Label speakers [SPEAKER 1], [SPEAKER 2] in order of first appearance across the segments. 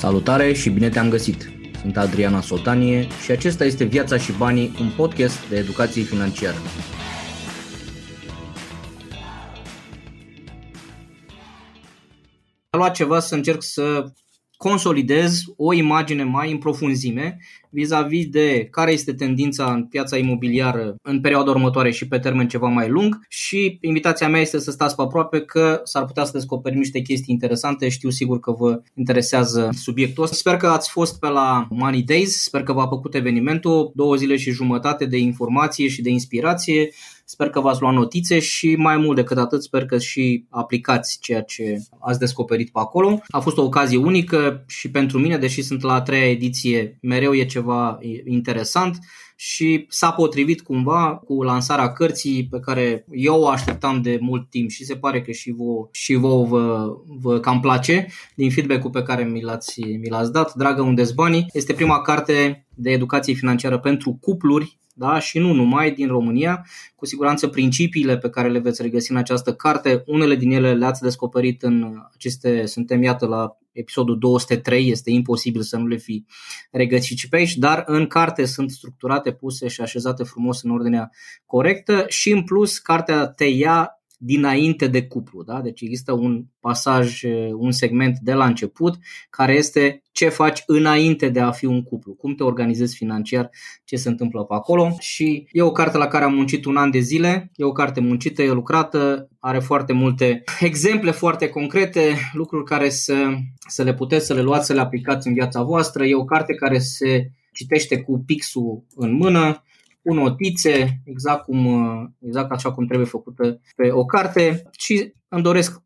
[SPEAKER 1] Salutare și bine te-am găsit! Sunt Adriana Sotanie și acesta este Viața și Banii, un podcast de educație financiară. Am luat ceva să încerc să consolidez o imagine mai în profunzime vis-a-vis de care este tendința în piața imobiliară în perioada următoare și pe termen ceva mai lung și invitația mea este să stați pe aproape că s-ar putea să descoperim niște chestii interesante, știu sigur că vă interesează subiectul ăsta. Sper că ați fost pe la Money Days, sper că v-a plăcut evenimentul, două zile și jumătate de informație și de inspirație Sper că v-ați luat notițe și mai mult decât atât sper că și aplicați ceea ce ați descoperit pe acolo. A fost o ocazie unică și pentru mine, deși sunt la a treia ediție, mereu e ceva interesant și s-a potrivit cumva cu lansarea cărții pe care eu o așteptam de mult timp și se pare că și vouă, și vouă vă, vă cam place din feedback-ul pe care mi l-ați, mi l-ați dat. Dragă, unde banii? Este prima carte de educație financiară pentru cupluri da? și nu numai din România. Cu siguranță principiile pe care le veți regăsi în această carte, unele din ele le-ați descoperit în aceste, suntem iată la episodul 203, este imposibil să nu le fi regăsit și pe aici, dar în carte sunt structurate, puse și așezate frumos în ordinea corectă și în plus cartea te ia dinainte de cuplu. Da? Deci există un pasaj, un segment de la început care este ce faci înainte de a fi un cuplu, cum te organizezi financiar, ce se întâmplă pe acolo și e o carte la care am muncit un an de zile, e o carte muncită, e lucrată, are foarte multe exemple foarte concrete, lucruri care să, să le puteți să le luați, să le aplicați în viața voastră, e o carte care se citește cu pixul în mână, cu notițe, exact, cum, exact așa cum trebuie făcută pe o carte și îmi doresc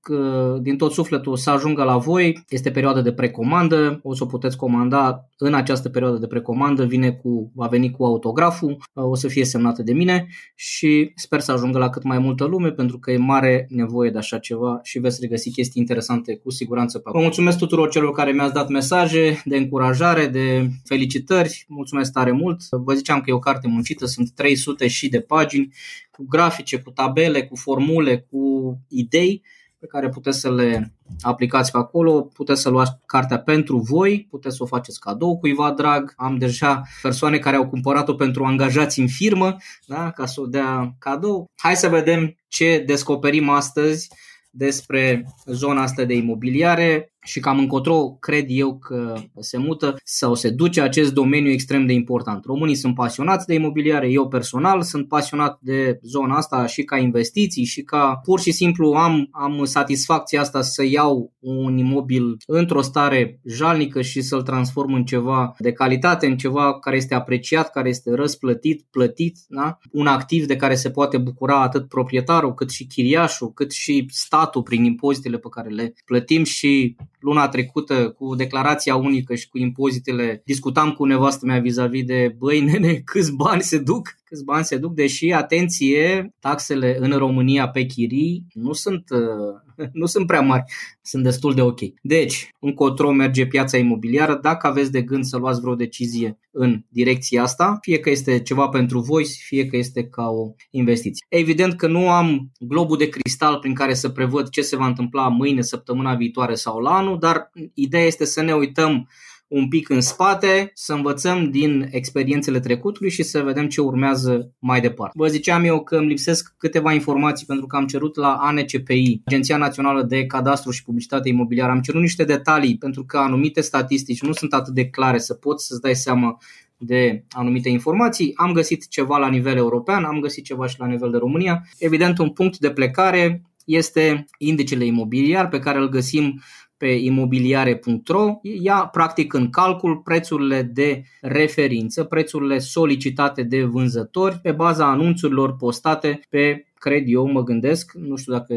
[SPEAKER 1] din tot sufletul să ajungă la voi. Este perioada de precomandă, o să o puteți comanda în această perioadă de precomandă, vine cu, va veni cu autograful, o să fie semnată de mine și sper să ajungă la cât mai multă lume pentru că e mare nevoie de așa ceva și veți regăsi chestii interesante cu siguranță pe acolo. Vă mulțumesc tuturor celor care mi-ați dat mesaje de încurajare, de felicitări, mulțumesc tare mult. Vă ziceam că e o carte muncită, sunt 300 și de pagini cu grafice, cu tabele, cu formule, cu idei pe care puteți să le aplicați pe acolo, puteți să luați cartea pentru voi, puteți să o faceți cadou cuiva drag. Am deja persoane care au cumpărat-o pentru angajați în firmă, da, ca să o dea cadou. Hai să vedem ce descoperim astăzi despre zona asta de imobiliare și cam încotro cred eu că se mută sau se duce acest domeniu extrem de important. Românii sunt pasionați de imobiliare, eu personal sunt pasionat de zona asta și ca investiții și ca pur și simplu am, am satisfacția asta să iau un imobil într-o stare jalnică și să-l transform în ceva de calitate, în ceva care este apreciat, care este răsplătit, plătit, da? un activ de care se poate bucura atât proprietarul cât și chiriașul, cât și statul prin impozitele pe care le plătim și luna trecută cu declarația unică și cu impozitele, discutam cu nevastă mea vis-a-vis de băi nene, câți bani se duc, câți bani se duc, deși, atenție, taxele în România pe chirii nu sunt, uh, nu sunt prea mari, sunt destul de ok. Deci, încotro merge piața imobiliară, dacă aveți de gând să luați vreo decizie în direcția asta, fie că este ceva pentru voi, fie că este ca o investiție. Evident că nu am globul de cristal prin care să prevăd ce se va întâmpla mâine, săptămâna viitoare sau la anul, dar ideea este să ne uităm un pic în spate, să învățăm din experiențele trecutului și să vedem ce urmează mai departe. Vă ziceam eu că îmi lipsesc câteva informații pentru că am cerut la ANCPI, Agenția Națională de Cadastru și Publicitate Imobiliară, am cerut niște detalii pentru că anumite statistici nu sunt atât de clare să poți să-ți dai seama de anumite informații. Am găsit ceva la nivel european, am găsit ceva și la nivel de România. Evident, un punct de plecare este indicele imobiliar pe care îl găsim pe imobiliare.ro ia practic în calcul prețurile de referință, prețurile solicitate de vânzători pe baza anunțurilor postate pe cred eu, mă gândesc, nu știu dacă,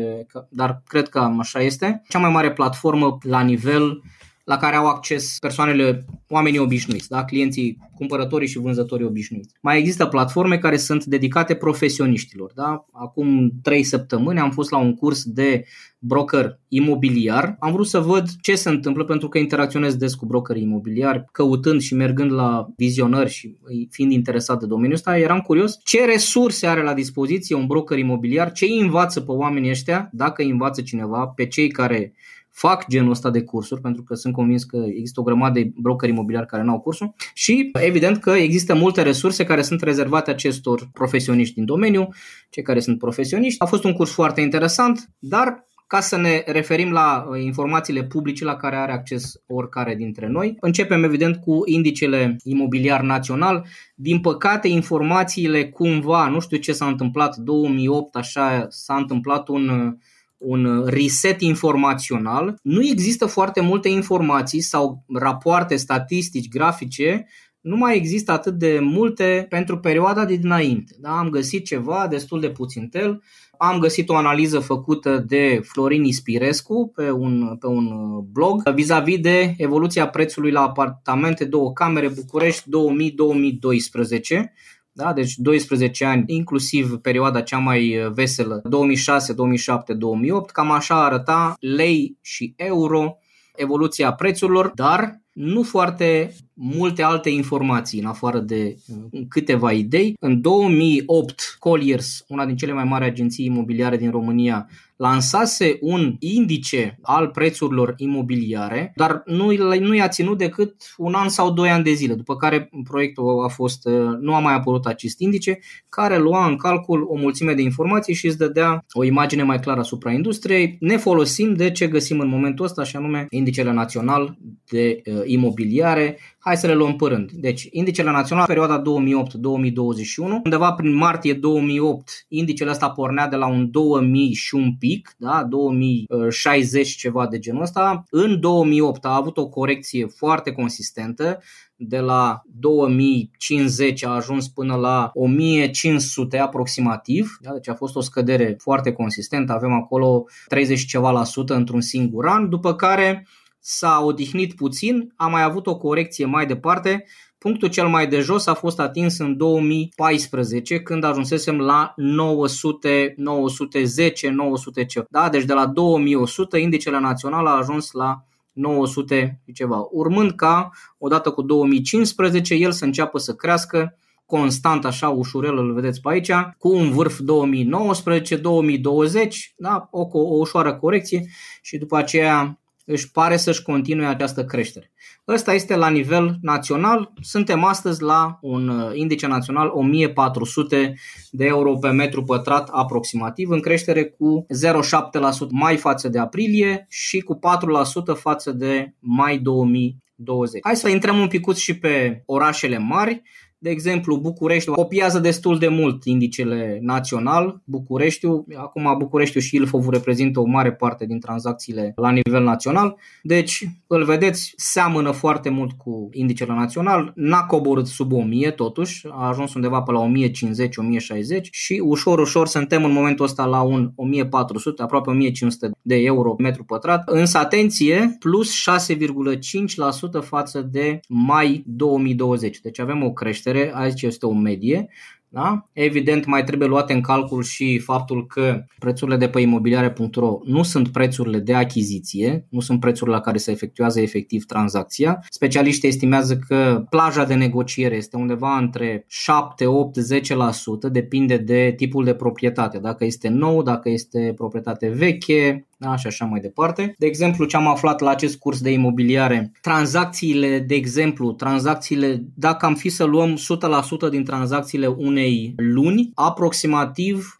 [SPEAKER 1] dar cred că așa este, cea mai mare platformă la nivel la care au acces persoanele, oamenii obișnuiți, da? clienții, cumpărătorii și vânzătorii obișnuiți. Mai există platforme care sunt dedicate profesioniștilor. Da? Acum trei săptămâni am fost la un curs de broker imobiliar. Am vrut să văd ce se întâmplă pentru că interacționez des cu brokeri imobiliari, căutând și mergând la vizionări și fiind interesat de domeniul ăsta, eram curios ce resurse are la dispoziție un broker imobiliar, ce îi învață pe oamenii ăștia, dacă îi învață cineva, pe cei care fac genul ăsta de cursuri, pentru că sunt convins că există o grămadă de brokeri imobiliari care nu au cursul și evident că există multe resurse care sunt rezervate acestor profesioniști din domeniu, cei care sunt profesioniști. A fost un curs foarte interesant, dar ca să ne referim la uh, informațiile publice la care are acces oricare dintre noi. Începem evident cu indicele imobiliar național. Din păcate, informațiile cumva, nu știu ce s-a întâmplat, 2008 așa s-a întâmplat un uh, un reset informațional. Nu există foarte multe informații sau rapoarte statistici, grafice nu mai există atât de multe pentru perioada de dinainte. Da? Am găsit ceva destul de puțin tel. Am găsit o analiză făcută de Florin Ispirescu pe un, pe un blog vis-a-vis de evoluția prețului la apartamente două camere București 2000-2012 da? deci 12 ani, inclusiv perioada cea mai veselă, 2006, 2007, 2008, cam așa arăta lei și euro evoluția prețurilor, dar nu foarte multe alte informații în afară de uh, câteva idei. În 2008, Colliers, una din cele mai mari agenții imobiliare din România, lansase un indice al prețurilor imobiliare, dar nu, nu i-a ținut decât un an sau doi ani de zile, după care proiectul a fost, uh, nu a mai apărut acest indice, care lua în calcul o mulțime de informații și îți dădea o imagine mai clară asupra industriei, ne folosim de ce găsim în momentul ăsta, și anume indicele național de uh, imobiliare, Hai să le luăm pe rând. Deci, indicele național, perioada 2008-2021, undeva prin martie 2008, indicele ăsta pornea de la un 2000 și un pic, da? 2060 ceva de genul ăsta. În 2008 a avut o corecție foarte consistentă, de la 2050 a ajuns până la 1500 aproximativ, da? deci a fost o scădere foarte consistentă, avem acolo 30 ceva la sută într-un singur an, după care s-a odihnit puțin, a mai avut o corecție mai departe. Punctul cel mai de jos a fost atins în 2014, când ajunsesem la 900, 910, 900 ceva. Da? Deci de la 2100, indicele național a ajuns la 900 ceva. Urmând ca, odată cu 2015, el să înceapă să crească constant așa ușurel, îl vedeți pe aici, cu un vârf 2019-2020, da? o, o ușoară corecție și după aceea își pare să-și continue această creștere. Ăsta este la nivel național. Suntem astăzi la un uh, indice național 1400 de euro pe metru pătrat aproximativ, în creștere cu 0,7% mai față de aprilie și cu 4% față de mai 2020. Hai să intrăm un picuț și pe orașele mari. De exemplu, București copiază destul de mult indicele național. Bucureștiu, acum Bucureștiu și Ilfov reprezintă o mare parte din tranzacțiile la nivel național. Deci, îl vedeți, seamănă foarte mult cu indicele național. N-a coborât sub 1000 totuși, a ajuns undeva pe la 1050-1060 și ușor, ușor suntem în momentul ăsta la un 1400, aproape 1500 de euro metru pătrat. Însă, atenție, plus 6,5% față de mai 2020. Deci avem o creștere creștere, aici este o medie, da? Evident, mai trebuie luate în calcul și faptul că prețurile de pe imobiliare.ro nu sunt prețurile de achiziție, nu sunt prețurile la care se efectuează efectiv tranzacția. Specialiștii estimează că plaja de negociere este undeva între 7, 8, 10%, depinde de tipul de proprietate, dacă este nou, dacă este proprietate veche, da, și așa mai departe. De exemplu, ce am aflat la acest curs de imobiliare, tranzacțiile, de exemplu, tranzacțiile, dacă am fi să luăm 100% din tranzacțiile unei luni, aproximativ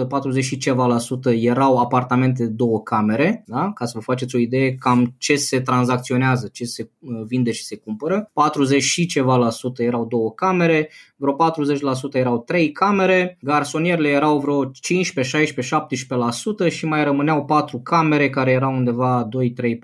[SPEAKER 1] 40%, 40%, 40 și ceva la sută erau apartamente de două camere, da? ca să vă faceți o idee cam ce se tranzacționează, ce se uh, vinde și se cumpără. 40 și ceva la sută erau două camere, vreo 40% erau 3 camere, garsonierele erau vreo 15, 16, 17% și mai rămâneau 4 camere care erau undeva 2, 3, 4%.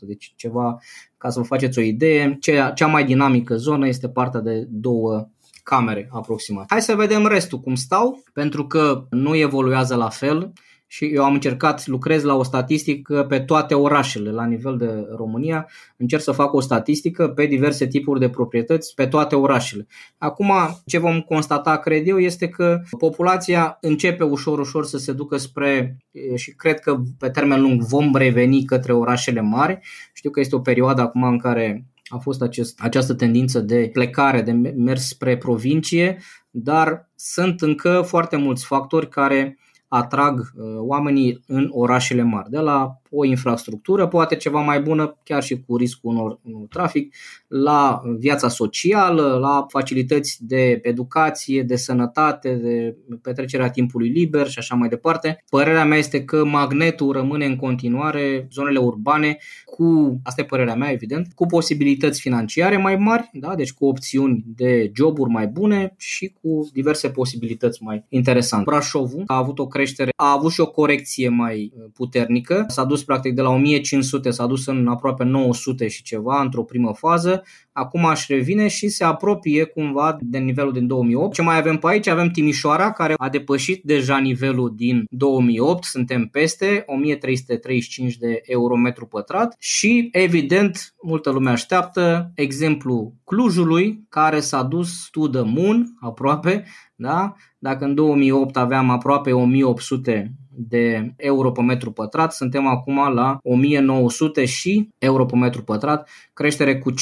[SPEAKER 1] Deci ceva, ca să vă faceți o idee, cea, cea mai dinamică zonă este partea de două camere aproximat. Hai să vedem restul cum stau, pentru că nu evoluează la fel și eu am încercat, lucrez la o statistică pe toate orașele la nivel de România, încerc să fac o statistică pe diverse tipuri de proprietăți pe toate orașele. Acum, ce vom constata, cred eu, este că populația începe ușor, ușor să se ducă spre, și cred că pe termen lung vom reveni către orașele mari. Știu că este o perioadă acum în care a fost acest, această tendință de plecare, de mers spre provincie, dar sunt încă foarte mulți factori care atrag uh, oamenii în orașele mari, de la o infrastructură, poate ceva mai bună, chiar și cu riscul unor, unor trafic, la viața socială, la facilități de educație, de sănătate, de petrecerea timpului liber și așa mai departe. Părerea mea este că magnetul rămâne în continuare zonele urbane cu, asta e părerea mea evident, cu posibilități financiare mai mari, da? deci cu opțiuni de joburi mai bune și cu diverse posibilități mai interesante. Brașovul a avut o creștere, a avut și o corecție mai puternică, s-a dus practic de la 1500, s-a dus în aproape 900 și ceva într-o primă fază, acum aș revine și se apropie cumva de nivelul din 2008. Ce mai avem pe aici? Avem Timișoara care a depășit deja nivelul din 2008, suntem peste 1335 de euro metru pătrat și evident multă lume așteaptă exemplu Clujului care s-a dus to the moon aproape, da? Dacă în 2008 aveam aproape 1800 de euro pe metru pătrat, suntem acum la 1900 și euro pe metru pătrat, creștere cu 5%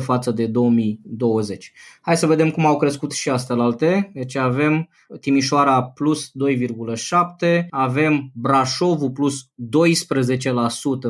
[SPEAKER 1] față de 2020. Hai să vedem cum au crescut și astea alte. Deci avem Timișoara plus 2,7, avem Brașovul plus 12%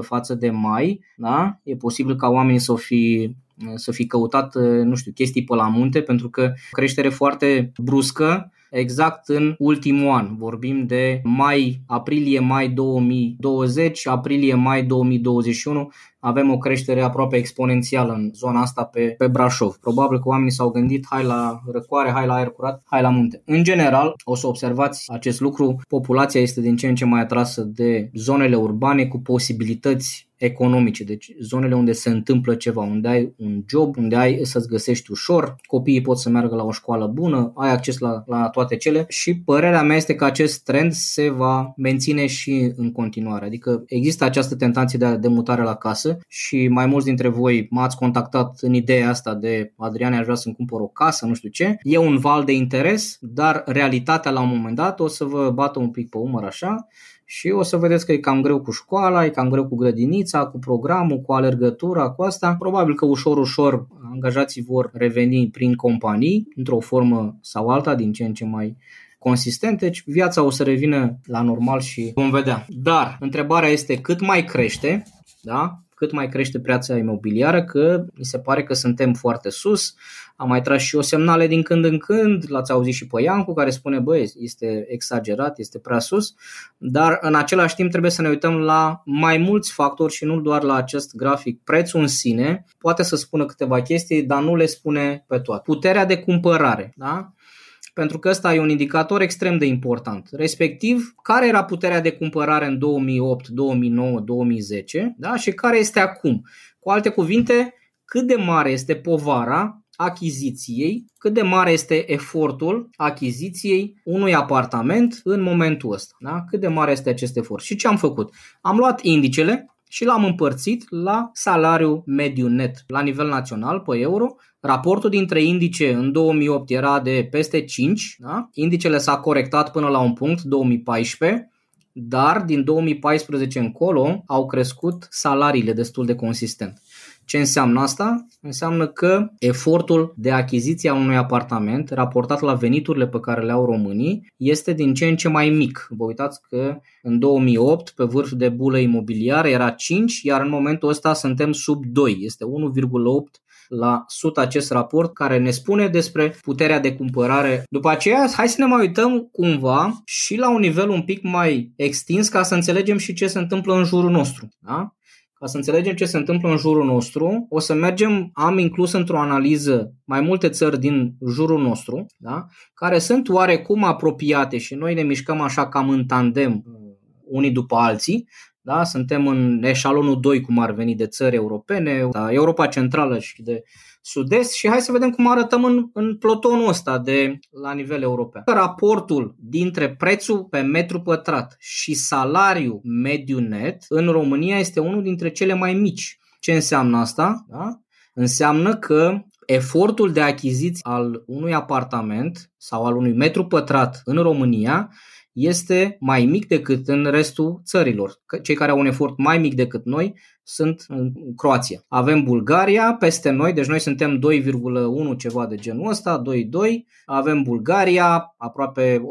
[SPEAKER 1] față de mai, da? E posibil ca oamenii să fi să fi căutat, nu știu, chestii pe la munte, pentru că creștere foarte bruscă, exact în ultimul an. Vorbim de mai, aprilie-mai 2020, aprilie-mai 2021, avem o creștere aproape exponențială în zona asta pe, pe Brașov. Probabil că oamenii s-au gândit hai la răcoare, hai la aer curat, hai la munte. În general, o să observați acest lucru, populația este din ce în ce mai atrasă de zonele urbane cu posibilități economice, deci zonele unde se întâmplă ceva, unde ai un job, unde ai să-ți găsești ușor, copiii pot să meargă la o școală bună, ai acces la, la toate cele și părerea mea este că acest trend se va menține și în continuare. Adică există această tentație de, de mutare la casă și mai mulți dintre voi m-ați contactat în ideea asta de Adriane, aș vrea să-mi cumpăr o casă, nu știu ce. E un val de interes, dar realitatea la un moment dat o să vă bată un pic pe umăr așa și o să vedeți că e cam greu cu școala, e cam greu cu grădinița, cu programul, cu alergătura, cu asta. Probabil că ușor, ușor angajații vor reveni prin companii, într-o formă sau alta, din ce în ce mai consistente, deci viața o să revină la normal și vom vedea. Dar întrebarea este cât mai crește, da? Cât mai crește preața imobiliară, că mi se pare că suntem foarte sus. Am mai tras și o semnale din când în când, l-ați auzit și pe Iancu care spune, băi, este exagerat, este prea sus, dar în același timp trebuie să ne uităm la mai mulți factori și nu doar la acest grafic. Prețul în sine poate să spună câteva chestii, dar nu le spune pe toate. Puterea de cumpărare, da? Pentru că ăsta e un indicator extrem de important. Respectiv, care era puterea de cumpărare în 2008, 2009, 2010 da? și care este acum. Cu alte cuvinte, cât de mare este povara achiziției, cât de mare este efortul achiziției unui apartament în momentul ăsta. Da? Cât de mare este acest efort. Și ce am făcut? Am luat indicele și l-am împărțit la salariul mediu net la nivel național pe euro. Raportul dintre indice în 2008 era de peste 5, da? indicele s-a corectat până la un punct, 2014, dar din 2014 încolo au crescut salariile destul de consistent. Ce înseamnă asta? Înseamnă că efortul de achiziție a unui apartament raportat la veniturile pe care le au românii este din ce în ce mai mic. Vă uitați că în 2008 pe vârf de bulă imobiliară era 5, iar în momentul ăsta suntem sub 2, este 1,8 la 100 acest raport care ne spune despre puterea de cumpărare. După aceea, hai să ne mai uităm cumva și la un nivel un pic mai extins ca să înțelegem și ce se întâmplă în jurul nostru. Da? Ca să înțelegem ce se întâmplă în jurul nostru, o să mergem, am inclus într-o analiză mai multe țări din jurul nostru, da? care sunt oarecum apropiate și noi ne mișcăm așa cam în tandem unii după alții, da? Suntem în eșalonul 2, cum ar veni, de țări europene, da? Europa Centrală și de Sud-Est și hai să vedem cum arătăm în, în plotonul ăsta de la nivel european. Raportul dintre prețul pe metru pătrat și salariul mediu net în România este unul dintre cele mai mici. Ce înseamnă asta? Da? Înseamnă că efortul de achiziție al unui apartament sau al unui metru pătrat în România este mai mic decât în restul țărilor. Cei care au un efort mai mic decât noi sunt în Croația. Avem Bulgaria peste noi, deci noi suntem 2,1 ceva de genul ăsta, 2,2. Avem Bulgaria, aproape 2,8,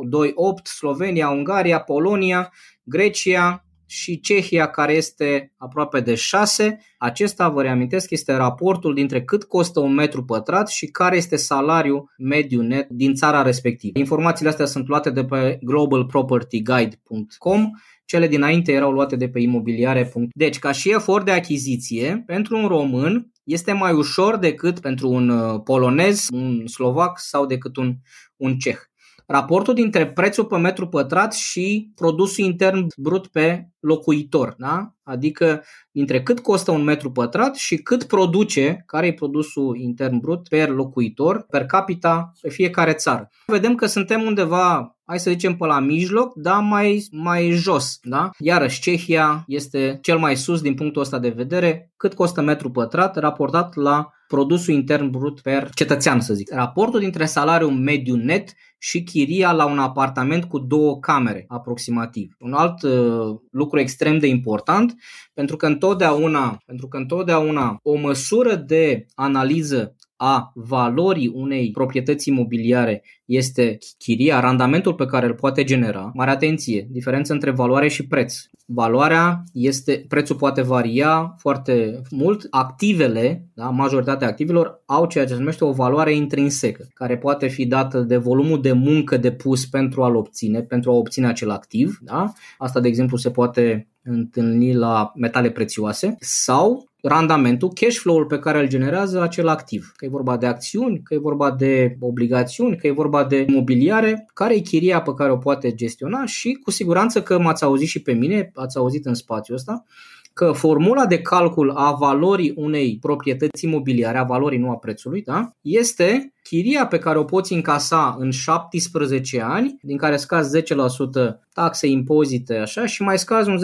[SPEAKER 1] Slovenia, Ungaria, Polonia, Grecia, și Cehia care este aproape de 6. Acesta, vă reamintesc, este raportul dintre cât costă un metru pătrat și care este salariul mediu net din țara respectivă. Informațiile astea sunt luate de pe globalpropertyguide.com cele dinainte erau luate de pe imobiliare. Deci, ca și efort de achiziție, pentru un român este mai ușor decât pentru un uh, polonez, un slovac sau decât un, un ceh raportul dintre prețul pe metru pătrat și produsul intern brut pe locuitor, da? adică dintre cât costă un metru pătrat și cât produce, care e produsul intern brut per locuitor, per capita, pe fiecare țară. Vedem că suntem undeva, hai să zicem, pe la mijloc, dar mai, mai jos. Da? Iarăși, Cehia este cel mai sus din punctul ăsta de vedere, cât costă metru pătrat raportat la produsul intern brut per cetățean, să zic. Raportul dintre salariul mediu net și chiria la un apartament cu două camere, aproximativ. Un alt uh, lucru extrem de important, pentru că întotdeauna, pentru că întotdeauna o măsură de analiză a valorii unei proprietăți imobiliare este chiria, randamentul pe care îl poate genera. Mare atenție, diferență între valoare și preț. Valoarea este, prețul poate varia foarte mult. Activele, da, majoritatea activelor au ceea ce se numește o valoare intrinsecă, care poate fi dată de volumul de muncă depus pentru a-l obține, pentru a obține acel activ. Da? Asta, de exemplu, se poate întâlni la metale prețioase sau randamentul, cash flow-ul pe care îl generează acel activ. Că e vorba de acțiuni, că e vorba de obligațiuni, că e vorba de imobiliare, care e chiria pe care o poate gestiona și cu siguranță că m-ați auzit și pe mine, ați auzit în spațiul ăsta, că formula de calcul a valorii unei proprietăți imobiliare, a valorii, nu a prețului, da, este chiria pe care o poți încasa în 17 ani, din care scazi 10% taxe, impozite, așa, și mai scazi un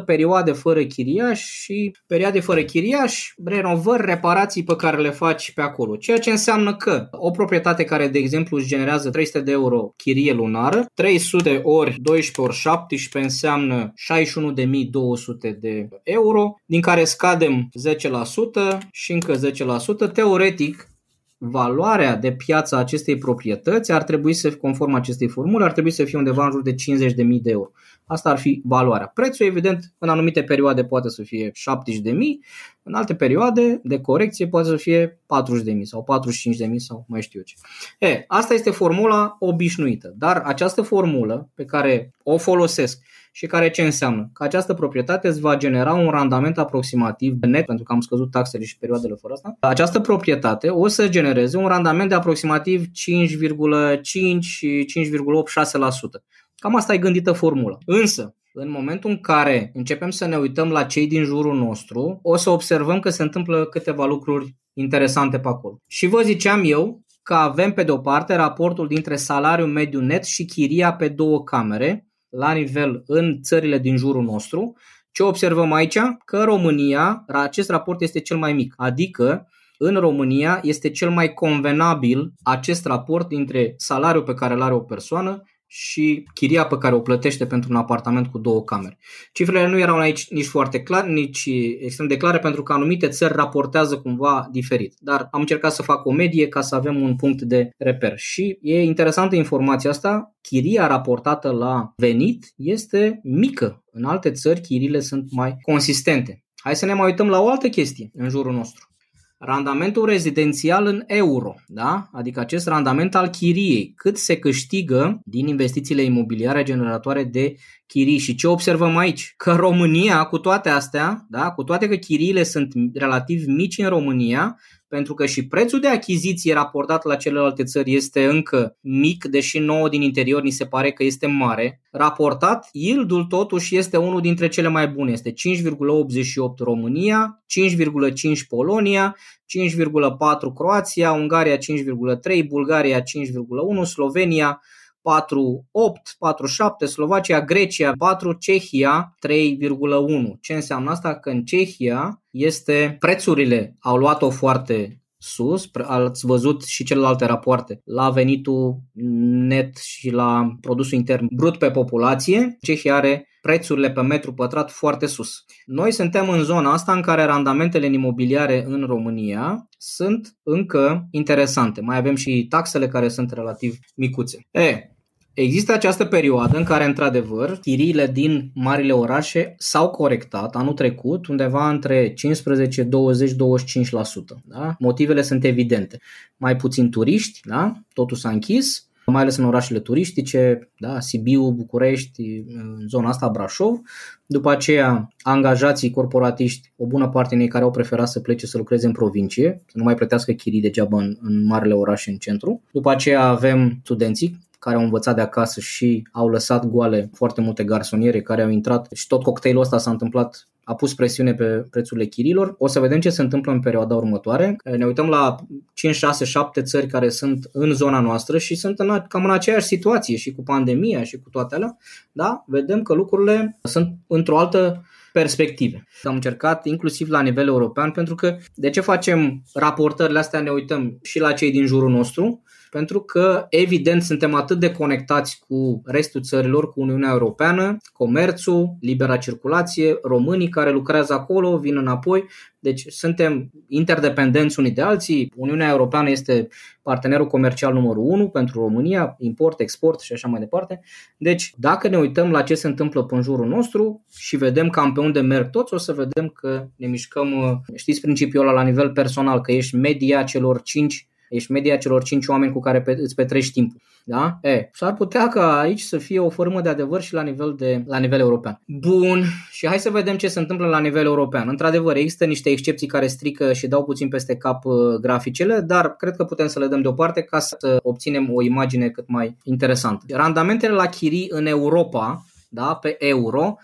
[SPEAKER 1] 10% perioade fără chiriaș și perioade fără chiriaș, renovări, reparații pe care le faci pe acolo. Ceea ce înseamnă că o proprietate care, de exemplu, își generează 300 de euro chirie lunară, 300 ori 12 ori 17 înseamnă 61.200 de euro, din care scadem 10% și încă 10%. Teoretic, valoarea de piață a acestei proprietăți ar trebui să, conform acestei formule, ar trebui să fie undeva în jur de 50.000 de euro. Asta ar fi valoarea. Prețul, evident, în anumite perioade poate să fie 70.000, în alte perioade de corecție poate să fie 40.000 sau 45.000 sau mai știu eu ce. E, asta este formula obișnuită, dar această formulă pe care o folosesc și care ce înseamnă? Că această proprietate îți va genera un randament aproximativ net, pentru că am scăzut taxele și perioadele fără asta. Această proprietate o să genereze un randament de aproximativ 5,5 și 5,86%. Cam asta e gândită formula. Însă, în momentul în care începem să ne uităm la cei din jurul nostru, o să observăm că se întâmplă câteva lucruri interesante pe acolo. Și vă ziceam eu că avem pe de o parte raportul dintre salariul mediu net și chiria pe două camere, la nivel în țările din jurul nostru. Ce observăm aici? Că în România acest raport este cel mai mic, adică în România este cel mai convenabil acest raport dintre salariul pe care îl are o persoană și chiria pe care o plătește pentru un apartament cu două camere. Cifrele nu erau aici nici foarte clare, nici extrem de clare, pentru că anumite țări raportează cumva diferit. Dar am încercat să fac o medie ca să avem un punct de reper. Și e interesantă informația asta, chiria raportată la venit este mică. În alte țări chirile sunt mai consistente. Hai să ne mai uităm la o altă chestie în jurul nostru randamentul rezidențial în euro, da? adică acest randament al chiriei, cât se câștigă din investițiile imobiliare generatoare de chirii. Și ce observăm aici? Că România, cu toate astea, da? cu toate că chiriile sunt relativ mici în România, pentru că și prețul de achiziție raportat la celelalte țări este încă mic, deși nouă din interior ni se pare că este mare. Raportat, yieldul totuși este unul dintre cele mai bune. Este 5,88 România, 5,5 Polonia, 5,4 Croația, Ungaria 5,3, Bulgaria 5,1, Slovenia 4,8, 4,7, Slovacia, Grecia 4, Cehia 3,1. Ce înseamnă asta? Că în Cehia este prețurile au luat-o foarte sus, ați văzut și celelalte rapoarte, la venitul net și la produsul intern brut pe populație, Cehia are prețurile pe metru pătrat foarte sus. Noi suntem în zona asta în care randamentele în imobiliare în România sunt încă interesante. Mai avem și taxele care sunt relativ micuțe. E, Există această perioadă în care, într-adevăr, chiriile din marile orașe s-au corectat anul trecut undeva între 15, 20, 25%. Da? Motivele sunt evidente. Mai puțin turiști, da? totul s-a închis, mai ales în orașele turistice, da, Sibiu, București, în zona asta Brașov. După aceea, angajații corporatiști, o bună parte din ei care au preferat să plece să lucreze în provincie, să nu mai plătească chirii degeaba în, în marele orașe în centru. După aceea avem studenții care au învățat de acasă și au lăsat goale foarte multe garsoniere care au intrat și tot cocktailul ăsta s-a întâmplat a pus presiune pe prețurile chirilor. O să vedem ce se întâmplă în perioada următoare. Ne uităm la 5, 6, 7 țări care sunt în zona noastră și sunt în, cam în aceeași situație și cu pandemia și cu toate alea. Da? Vedem că lucrurile sunt într-o altă perspective. Am încercat inclusiv la nivel european pentru că de ce facem raportările astea, ne uităm și la cei din jurul nostru, pentru că evident suntem atât de conectați cu restul țărilor, cu Uniunea Europeană, comerțul, libera circulație, românii care lucrează acolo, vin înapoi, deci suntem interdependenți unii de alții. Uniunea Europeană este partenerul comercial numărul 1 pentru România, import, export și așa mai departe. Deci, dacă ne uităm la ce se întâmplă pe în jurul nostru și vedem cam pe unde merg toți, o să vedem că ne mișcăm, știți principiul ăla la nivel personal, că ești media celor 5 ești media celor 5 oameni cu care pe, îți petreci timpul. Da? E, s-ar putea ca aici să fie o formă de adevăr și la nivel, de, la nivel european. Bun, și hai să vedem ce se întâmplă la nivel european. Într-adevăr, există niște excepții care strică și dau puțin peste cap uh, graficele, dar cred că putem să le dăm deoparte ca să obținem o imagine cât mai interesantă. Randamentele la chirii în Europa, da, pe euro,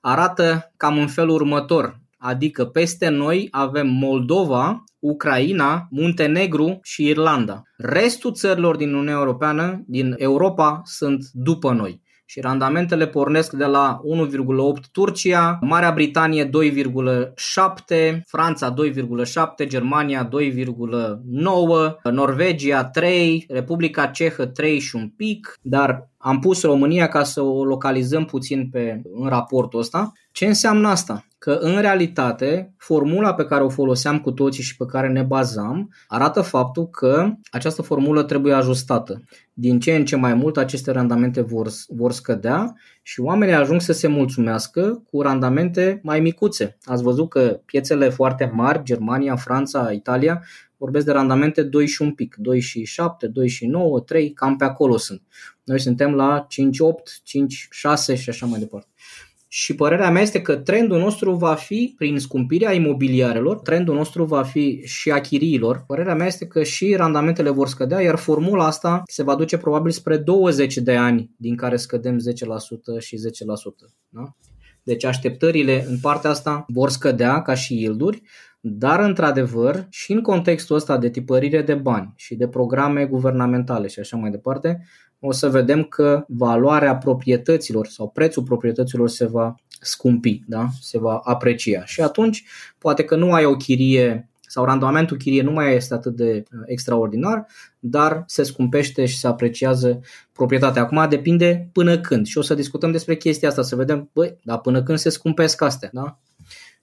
[SPEAKER 1] arată cam în felul următor. Adică peste noi avem Moldova, Ucraina, Muntenegru și Irlanda. Restul țărilor din Uniunea Europeană, din Europa, sunt după noi și randamentele pornesc de la 1,8 Turcia, Marea Britanie 2,7, Franța 2,7, Germania 2,9, Norvegia 3, Republica Cehă 3 și un pic, dar am pus România ca să o localizăm puțin pe, în raportul ăsta. Ce înseamnă asta? Că în realitate formula pe care o foloseam cu toții și pe care ne bazam arată faptul că această formulă trebuie ajustată. Din ce în ce mai mult aceste randamente vor, vor scădea și oamenii ajung să se mulțumească cu randamente mai micuțe. Ați văzut că piețele foarte mari, Germania, Franța, Italia, vorbesc de randamente 2 și un pic, 2 și 7, 2 și 9, 3, cam pe acolo sunt. Noi suntem la 5, 8, 5, 6 și așa mai departe. Și părerea mea este că trendul nostru va fi, prin scumpirea imobiliarelor, trendul nostru va fi și a chiriilor. Părerea mea este că și randamentele vor scădea, iar formula asta se va duce probabil spre 20 de ani, din care scădem 10% și 10%. Da? Deci așteptările în partea asta vor scădea ca și yielduri, dar într-adevăr și în contextul ăsta de tipărire de bani și de programe guvernamentale și așa mai departe, o să vedem că valoarea proprietăților sau prețul proprietăților se va scumpi, da? se va aprecia. Și atunci poate că nu ai o chirie sau randamentul chirie nu mai este atât de uh, extraordinar, dar se scumpește și se apreciază proprietatea. Acum depinde până când și o să discutăm despre chestia asta, să vedem, băi, dar până când se scumpesc astea, da?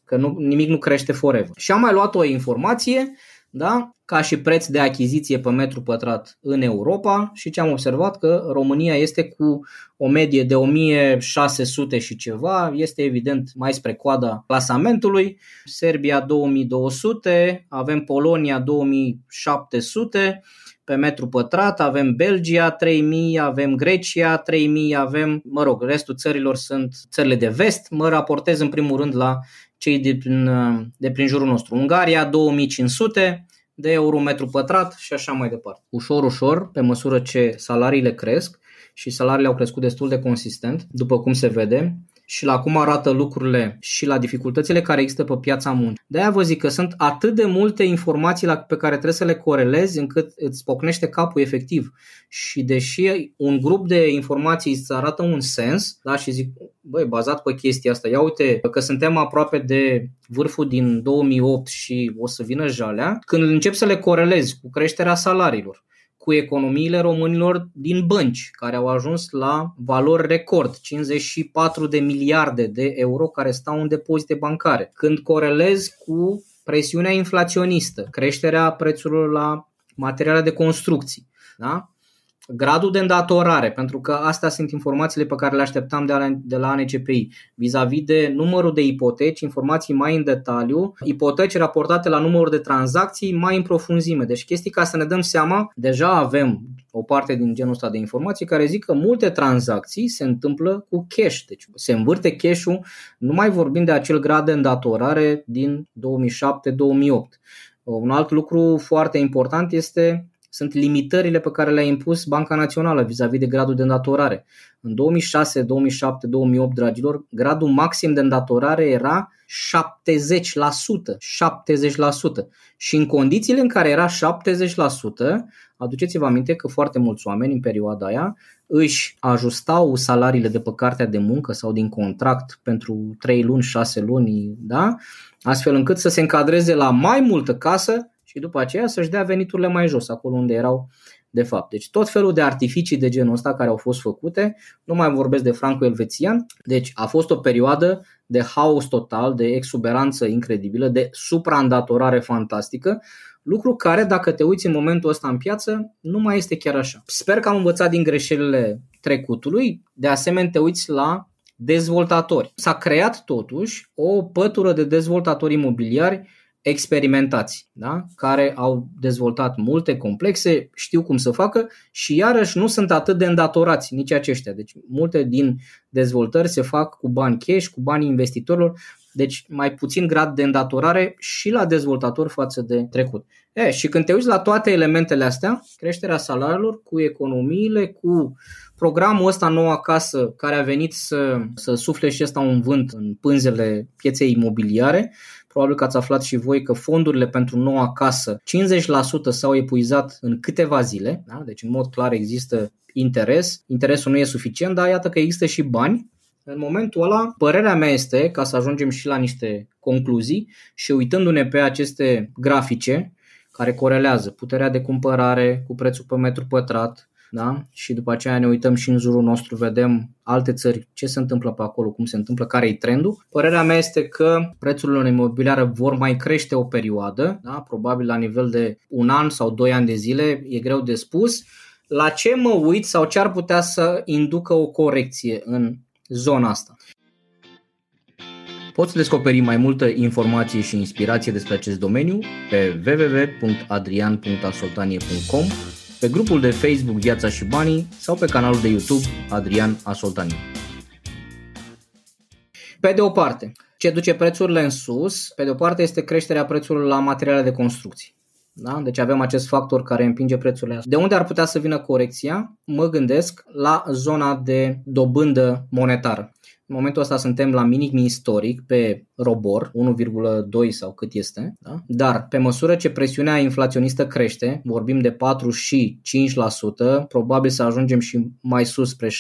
[SPEAKER 1] Că nu, nimic nu crește forever. Și am mai luat o informație da? ca și preț de achiziție pe metru pătrat în Europa și ce am observat că România este cu o medie de 1600 și ceva, este evident mai spre coada clasamentului, Serbia 2200, avem Polonia 2700, pe metru pătrat, avem Belgia 3000, avem Grecia 3000, avem, mă rog, restul țărilor sunt țările de vest, mă raportez în primul rând la cei de prin, de prin jurul nostru. Ungaria 2500 de euro metru pătrat și așa mai departe. Ușor, ușor, pe măsură ce salariile cresc și salariile au crescut destul de consistent, după cum se vede, și la cum arată lucrurile și la dificultățile care există pe piața muncii. De-aia vă zic că sunt atât de multe informații la, pe care trebuie să le corelezi încât îți pocnește capul efectiv. Și deși un grup de informații îți arată un sens, da, și zic, băi, bazat pe chestia asta, ia uite că suntem aproape de vârful din 2008 și o să vină jalea, când încep să le corelezi cu creșterea salariilor, cu economiile românilor din bănci, care au ajuns la valori record, 54 de miliarde de euro care stau în depozite bancare. Când corelezi cu presiunea inflaționistă, creșterea prețurilor la materiale de construcții, da? Gradul de îndatorare, pentru că astea sunt informațiile pe care le așteptam de la, de la ANCPI, vis-a-vis de numărul de ipoteci, informații mai în detaliu, ipoteci raportate la numărul de tranzacții mai în profunzime. Deci chestii ca să ne dăm seama, deja avem o parte din genul ăsta de informații care zic că multe tranzacții se întâmplă cu cash, deci se învârte cash-ul, nu mai vorbim de acel grad de îndatorare din 2007-2008. Un alt lucru foarte important este sunt limitările pe care le-a impus Banca Națională vis-a-vis de gradul de îndatorare. În 2006, 2007, 2008, dragilor, gradul maxim de îndatorare era 70%. 70%. Și în condițiile în care era 70%, aduceți-vă aminte că foarte mulți oameni în perioada aia își ajustau salariile de pe cartea de muncă sau din contract pentru 3 luni, 6 luni, da? astfel încât să se încadreze la mai multă casă și după aceea să-și dea veniturile mai jos, acolo unde erau de fapt. Deci tot felul de artificii de genul ăsta care au fost făcute, nu mai vorbesc de franco-elvețian, deci a fost o perioadă de haos total, de exuberanță incredibilă, de supraîndatorare fantastică, lucru care, dacă te uiți în momentul ăsta în piață, nu mai este chiar așa. Sper că am învățat din greșelile trecutului, de asemenea te uiți la dezvoltatori. S-a creat totuși o pătură de dezvoltatori imobiliari experimentați, da? care au dezvoltat multe complexe, știu cum să facă și iarăși nu sunt atât de îndatorați nici aceștia. Deci multe din dezvoltări se fac cu bani cash, cu banii investitorilor, deci mai puțin grad de îndatorare și la dezvoltator față de trecut. E, și când te uiți la toate elementele astea, creșterea salariilor cu economiile, cu programul ăsta nou acasă care a venit să, să sufle și ăsta un vânt în pânzele pieței imobiliare, Probabil că ați aflat și voi că fondurile pentru noua casă, 50% s-au epuizat în câteva zile, da? deci în mod clar există interes. Interesul nu e suficient, dar iată că există și bani. În momentul ăla, părerea mea este, ca să ajungem și la niște concluzii și uitându-ne pe aceste grafice care corelează puterea de cumpărare cu prețul pe metru pătrat, da? și după aceea ne uităm și în jurul nostru, vedem alte țări, ce se întâmplă pe acolo, cum se întâmplă, care e trendul. Părerea mea este că prețurile în imobiliare vor mai crește o perioadă, da? probabil la nivel de un an sau doi ani de zile, e greu de spus. La ce mă uit sau ce ar putea să inducă o corecție în zona asta? Poți descoperi mai multă informație și inspirație despre acest domeniu pe www.adrian.asoltanie.com pe grupul de Facebook Viața și Banii sau pe canalul de YouTube Adrian Asoltani. Pe de o parte, ce duce prețurile în sus, pe de o parte este creșterea prețurilor la materiale de construcții. Da? Deci avem acest factor care împinge prețurile. De unde ar putea să vină corecția? Mă gândesc la zona de dobândă monetară. În momentul ăsta suntem la minim istoric pe Robor, 1,2 sau cât este, da? dar pe măsură ce presiunea inflaționistă crește, vorbim de 4 și 5%, probabil să ajungem și mai sus, spre 6-7%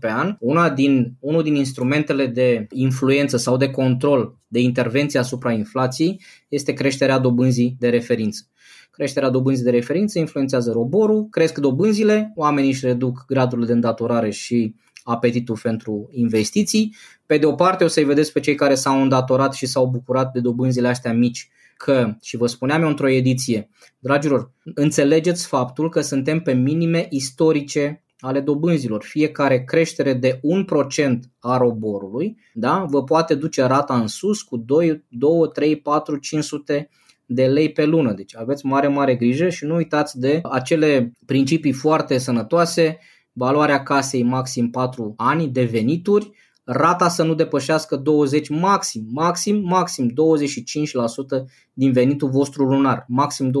[SPEAKER 1] pe an, una din, unul din instrumentele de influență sau de control, de intervenție asupra inflației, este creșterea dobânzii de referință. Creșterea dobânzii de referință influențează roborul, cresc dobânzile, oamenii își reduc gradul de îndatorare și apetitul pentru investiții. Pe de o parte o să-i vedeți pe cei care s-au îndatorat și s-au bucurat de dobânzile astea mici că, și vă spuneam eu într-o ediție, dragilor, înțelegeți faptul că suntem pe minime istorice ale dobânzilor. Fiecare creștere de 1% a roborului da, vă poate duce rata în sus cu 2, 2 3, 4, 500 de lei pe lună. Deci aveți mare, mare grijă și nu uitați de acele principii foarte sănătoase valoarea casei maxim 4 ani de venituri, rata să nu depășească 20, maxim, maxim, maxim 25% din venitul vostru lunar, maxim 25%.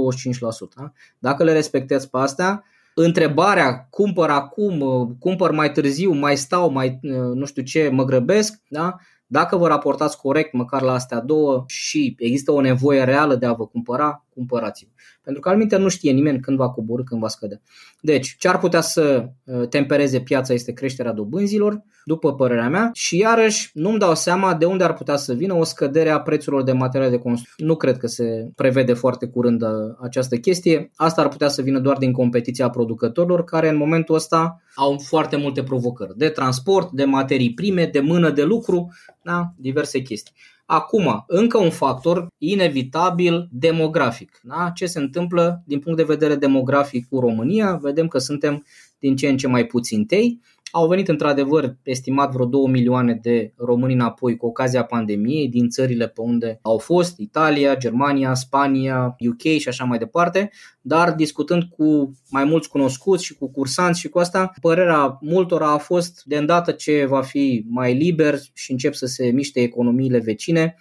[SPEAKER 1] Da? Dacă le respectați pe astea, întrebarea cumpăr acum, cumpăr mai târziu, mai stau, mai nu știu ce, mă grăbesc, da? Dacă vă raportați corect măcar la astea două și există o nevoie reală de a vă cumpăra, cumpărați-vă. Pentru că alminte nu știe nimeni când va coborâ, când va scădea. Deci, ce ar putea să uh, tempereze piața este creșterea dobânzilor, după părerea mea, și iarăși nu-mi dau seama de unde ar putea să vină o scădere a prețurilor de materiale de construcție. Nu cred că se prevede foarte curând uh, această chestie. Asta ar putea să vină doar din competiția producătorilor, care în momentul ăsta au foarte multe provocări de transport, de materii prime, de mână de lucru, da? diverse chestii. Acum, încă un factor inevitabil demografic. Da? Ce se întâmplă din punct de vedere demografic cu România? Vedem că suntem din ce în ce mai puțini tei. Au venit într-adevăr estimat vreo 2 milioane de români înapoi cu ocazia pandemiei din țările pe unde au fost, Italia, Germania, Spania, UK și așa mai departe, dar discutând cu mai mulți cunoscuți și cu cursanți și cu asta, părerea multora a fost de îndată ce va fi mai liber și încep să se miște economiile vecine,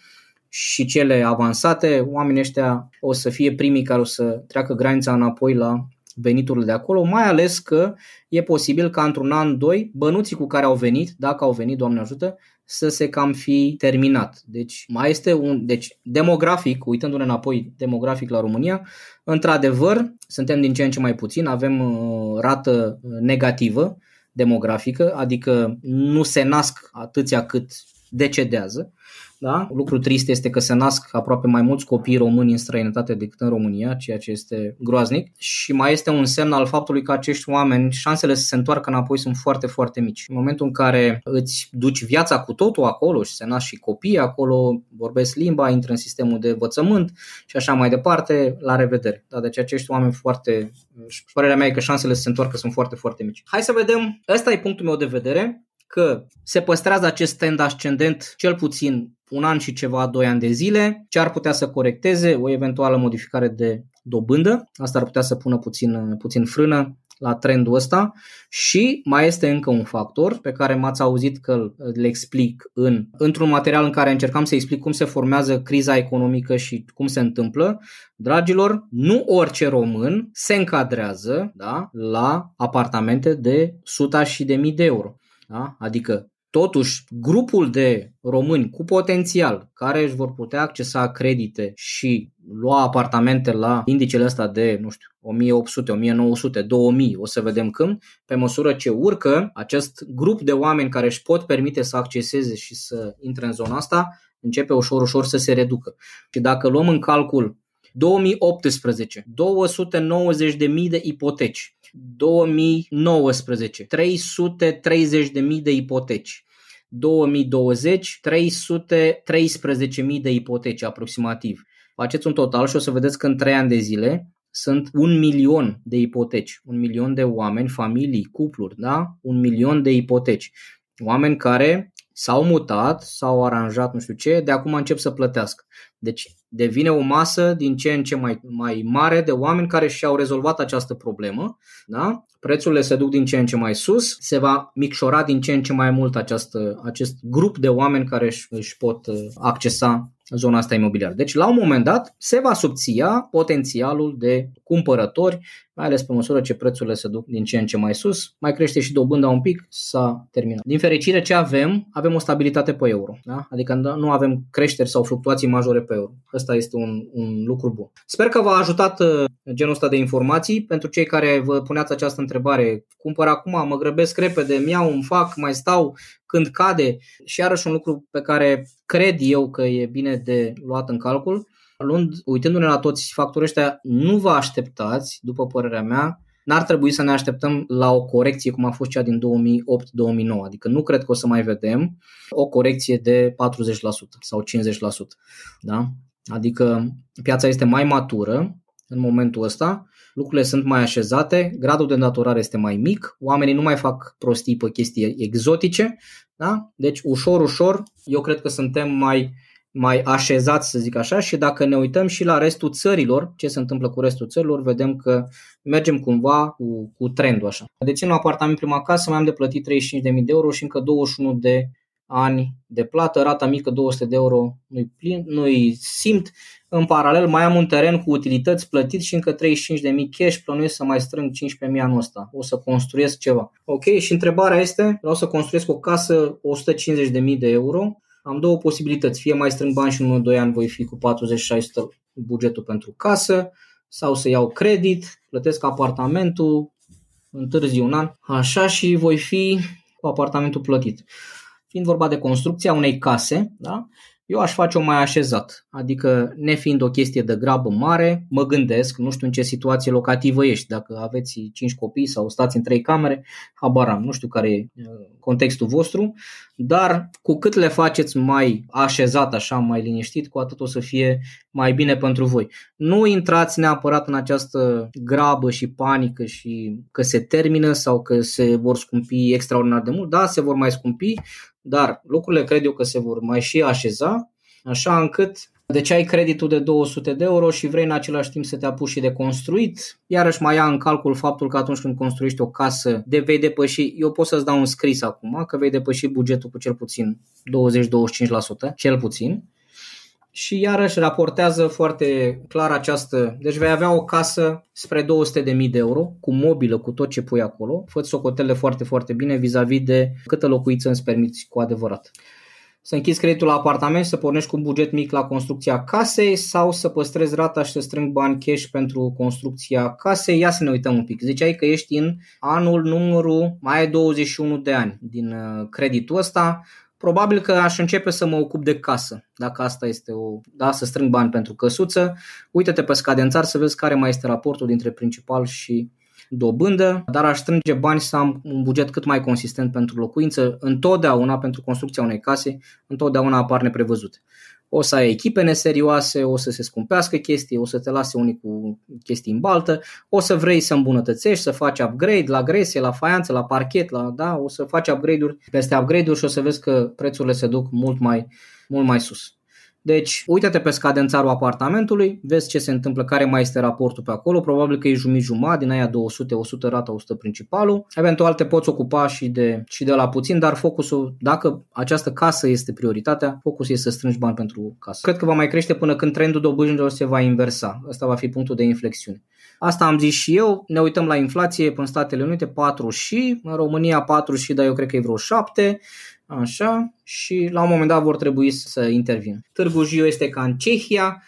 [SPEAKER 1] și cele avansate, oamenii ăștia o să fie primii care o să treacă granița înapoi la veniturile de acolo, mai ales că e posibil ca într-un an, doi, bănuții cu care au venit, dacă au venit, Doamne ajută, să se cam fi terminat. Deci mai este un, deci demografic, uitându-ne înapoi demografic la România, într-adevăr, suntem din ce în ce mai puțin, avem uh, rată negativă demografică, adică nu se nasc atâția cât decedează da? Lucru trist este că se nasc aproape mai mulți copii români în străinătate decât în România, ceea ce este groaznic. Și mai este un semn al faptului că acești oameni, șansele să se întoarcă înapoi sunt foarte, foarte mici. În momentul în care îți duci viața cu totul acolo și se nasc și copii acolo, vorbesc limba, intră în sistemul de învățământ și așa mai departe, la revedere. Da, deci acești oameni foarte, părerea mea e că șansele să se întoarcă sunt foarte, foarte mici. Hai să vedem, ăsta e punctul meu de vedere că se păstrează acest trend ascendent cel puțin un an și ceva, doi ani de zile, ce ar putea să corecteze o eventuală modificare de dobândă. Asta ar putea să pună puțin, puțin frână la trendul ăsta și mai este încă un factor pe care m-ați auzit că îl explic în, într-un material în care încercam să explic cum se formează criza economică și cum se întâmplă. Dragilor, nu orice român se încadrează da, la apartamente de suta și de mii de euro. Da? Adică Totuși, grupul de români cu potențial care își vor putea accesa credite și lua apartamente la indicele ăsta de, nu știu, 1800, 1900, 2000, o să vedem când, pe măsură ce urcă, acest grup de oameni care își pot permite să acceseze și să intre în zona asta, începe ușor, ușor să se reducă. Și dacă luăm în calcul 2018, 290.000 de ipoteci, 2019, 330.000 de ipoteci. 2020, 313.000 de ipoteci aproximativ. Faceți un total și o să vedeți că în 3 ani de zile sunt un milion de ipoteci, un milion de oameni, familii, cupluri, da? Un milion de ipoteci. Oameni care s-au mutat, s-au aranjat, nu știu ce, de acum încep să plătească. Deci devine o masă din ce în ce mai, mai mare de oameni care și-au rezolvat această problemă. Da? Prețurile se duc din ce în ce mai sus, se va micșora din ce în ce mai mult această, acest grup de oameni care își, își pot uh, accesa zona asta imobiliară. Deci, la un moment dat, se va subția potențialul de cumpărători, mai ales pe măsură ce prețurile se duc din ce în ce mai sus, mai crește și dobânda un pic, s-a terminat. Din fericire, ce avem? Avem o stabilitate pe euro. Da? Adică nu avem creșteri sau fluctuații majore pe euro. Ăsta este un, un lucru bun. Sper că v-a ajutat uh, genul ăsta de informații. Pentru cei care vă puneați această întrebare, cumpăr acum, mă grăbesc repede, mi-au un fac, mai stau, când cade și iarăși un lucru pe care cred eu că e bine de luat în calcul, luând, uitându-ne la toți factorii ăștia, nu vă așteptați, după părerea mea, n-ar trebui să ne așteptăm la o corecție cum a fost cea din 2008-2009. Adică nu cred că o să mai vedem o corecție de 40% sau 50%. Da? Adică piața este mai matură în momentul ăsta, lucrurile sunt mai așezate, gradul de îndatorare este mai mic, oamenii nu mai fac prostii pe chestii exotice, da? deci ușor, ușor, eu cred că suntem mai, mai așezați, să zic așa, și dacă ne uităm și la restul țărilor, ce se întâmplă cu restul țărilor, vedem că mergem cumva cu, cu trendul așa. Dețin un apartament prima casă, mai am de plătit 35.000 de euro și încă 21 de ani de plată, rata mică 200 de euro nu-i, plin, nu-i simt. În paralel mai am un teren cu utilități plătit și încă 35.000 cash, plănuiesc să mai strâng 15.000 anul ăsta. O să construiesc ceva. Ok, și întrebarea este, vreau să construiesc o casă 150.000 de euro. Am două posibilități, fie mai strâng bani și în 1-2 ani voi fi cu 40-60 bugetul pentru casă, sau să iau credit, plătesc apartamentul, întârzi un an, așa și voi fi cu apartamentul plătit. Fiind vorba de construcția unei case, da? Eu aș face-o mai așezat. Adică, nefiind o chestie de grabă mare, mă gândesc, nu știu în ce situație locativă ești, dacă aveți 5 copii sau stați în 3 camere, habar am, nu știu care e uh, contextul vostru, dar cu cât le faceți mai așezat, așa, mai liniștit, cu atât o să fie mai bine pentru voi. Nu intrați neapărat în această grabă și panică și că se termină sau că se vor scumpi extraordinar de mult. Da, se vor mai scumpi, dar lucrurile cred eu că se vor mai și așeza, așa încât deci ai creditul de 200 de euro și vrei în același timp să te apuci și de construit, iarăși mai ia în calcul faptul că atunci când construiești o casă, de vei depăși, eu pot să-ți dau un scris acum, că vei depăși bugetul cu cel puțin 20-25%, cel puțin, și iarăși raportează foarte clar această, deci vei avea o casă spre 200.000 de euro, cu mobilă, cu tot ce pui acolo, fă socotele foarte, foarte bine vis-a-vis de câtă locuiță îți permiți cu adevărat. Să închizi creditul la apartament, să pornești cu un buget mic la construcția casei sau să păstrezi rata și să strâng bani cash pentru construcția casei. Ia să ne uităm un pic. Ziceai că ești în anul numărul mai ai 21 de ani din uh, creditul ăsta probabil că aș începe să mă ocup de casă, dacă asta este o, da, să strâng bani pentru căsuță. Uită-te pe scadențar să vezi care mai este raportul dintre principal și dobândă, dar aș strânge bani să am un buget cât mai consistent pentru locuință. Întotdeauna, pentru construcția unei case, întotdeauna apar neprevăzute o să ai echipe neserioase, o să se scumpească chestii, o să te lase unii cu chestii în baltă, o să vrei să îmbunătățești, să faci upgrade la gresie, la faianță, la parchet, la, da, o să faci upgrade-uri peste upgrade-uri și o să vezi că prețurile se duc mult mai, mult mai sus. Deci, uite-te pe scadențarul apartamentului, vezi ce se întâmplă, care mai este raportul pe acolo, probabil că e jumătate jumătate, din aia 200, 100 rata, 100 principalul. Eventual te poți ocupa și de, și de la puțin, dar focusul, dacă această casă este prioritatea, focusul este să strângi bani pentru casă. Cred că va mai crește până când trendul dobânzilor se va inversa. Asta va fi punctul de inflexiune. Asta am zis și eu, ne uităm la inflație în Statele Unite 4 și, în România 4 și, dar eu cred că e vreo 7. Așa, și la un moment dat vor trebui să intervină. Târgu Jiu este ca în Cehia.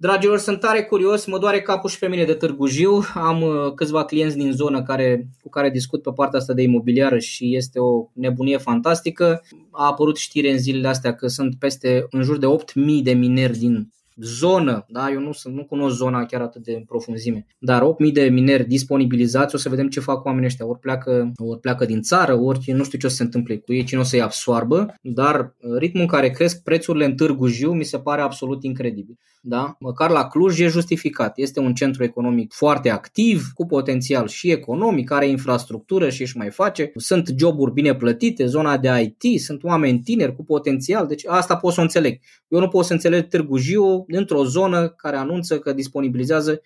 [SPEAKER 1] Dragilor, sunt tare curios, mă doare capul și pe mine de Târgu Jiu. Am uh, câțiva clienți din zonă care, cu care discut pe partea asta de imobiliară și este o nebunie fantastică. A apărut știre în zilele astea că sunt peste în jur de 8.000 de mineri din zonă, da? eu nu, sunt, nu cunosc zona chiar atât de profunzime, dar 8.000 de mineri disponibilizați, o să vedem ce fac oamenii ăștia, ori pleacă, ori pleacă din țară, ori nu știu ce o să se întâmple cu ei, cine o să-i absoarbă, dar ritmul în care cresc prețurile în Târgu Jiu mi se pare absolut incredibil. Da? Măcar la Cluj e justificat. Este un centru economic foarte activ, cu potențial și economic, are infrastructură și își mai face. Sunt joburi bine plătite, zona de IT, sunt oameni tineri cu potențial, deci asta pot să o înțeleg. Eu nu pot să înțeleg Târgu Jiu într-o zonă care anunță că disponibilizează 8.000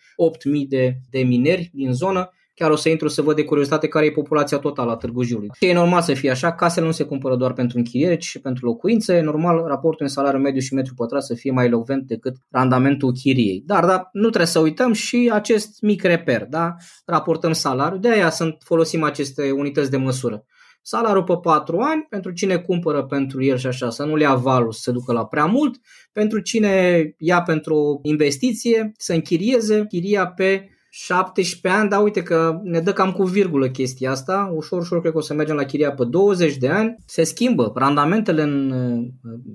[SPEAKER 1] de, de mineri din zonă Chiar o să intru să văd de curiozitate care e populația totală a Târgu Jiului. E normal să fie așa, casele nu se cumpără doar pentru închiriere, ci și pentru locuințe. E normal raportul în salariu mediu și metru pătrat să fie mai elocvent decât randamentul chiriei. Dar, dar nu trebuie să uităm și acest mic reper, da? Raportăm salariul, de aia sunt, folosim aceste unități de măsură. Salariul pe 4 ani, pentru cine cumpără pentru el și așa, să nu le ia valul să se ducă la prea mult, pentru cine ia pentru o investiție, să închirieze chiria pe 17 ani, dar uite că ne dă cam cu virgulă chestia asta. Ușor, ușor cred că o să mergem la chiria pe 20 de ani. Se schimbă randamentele în,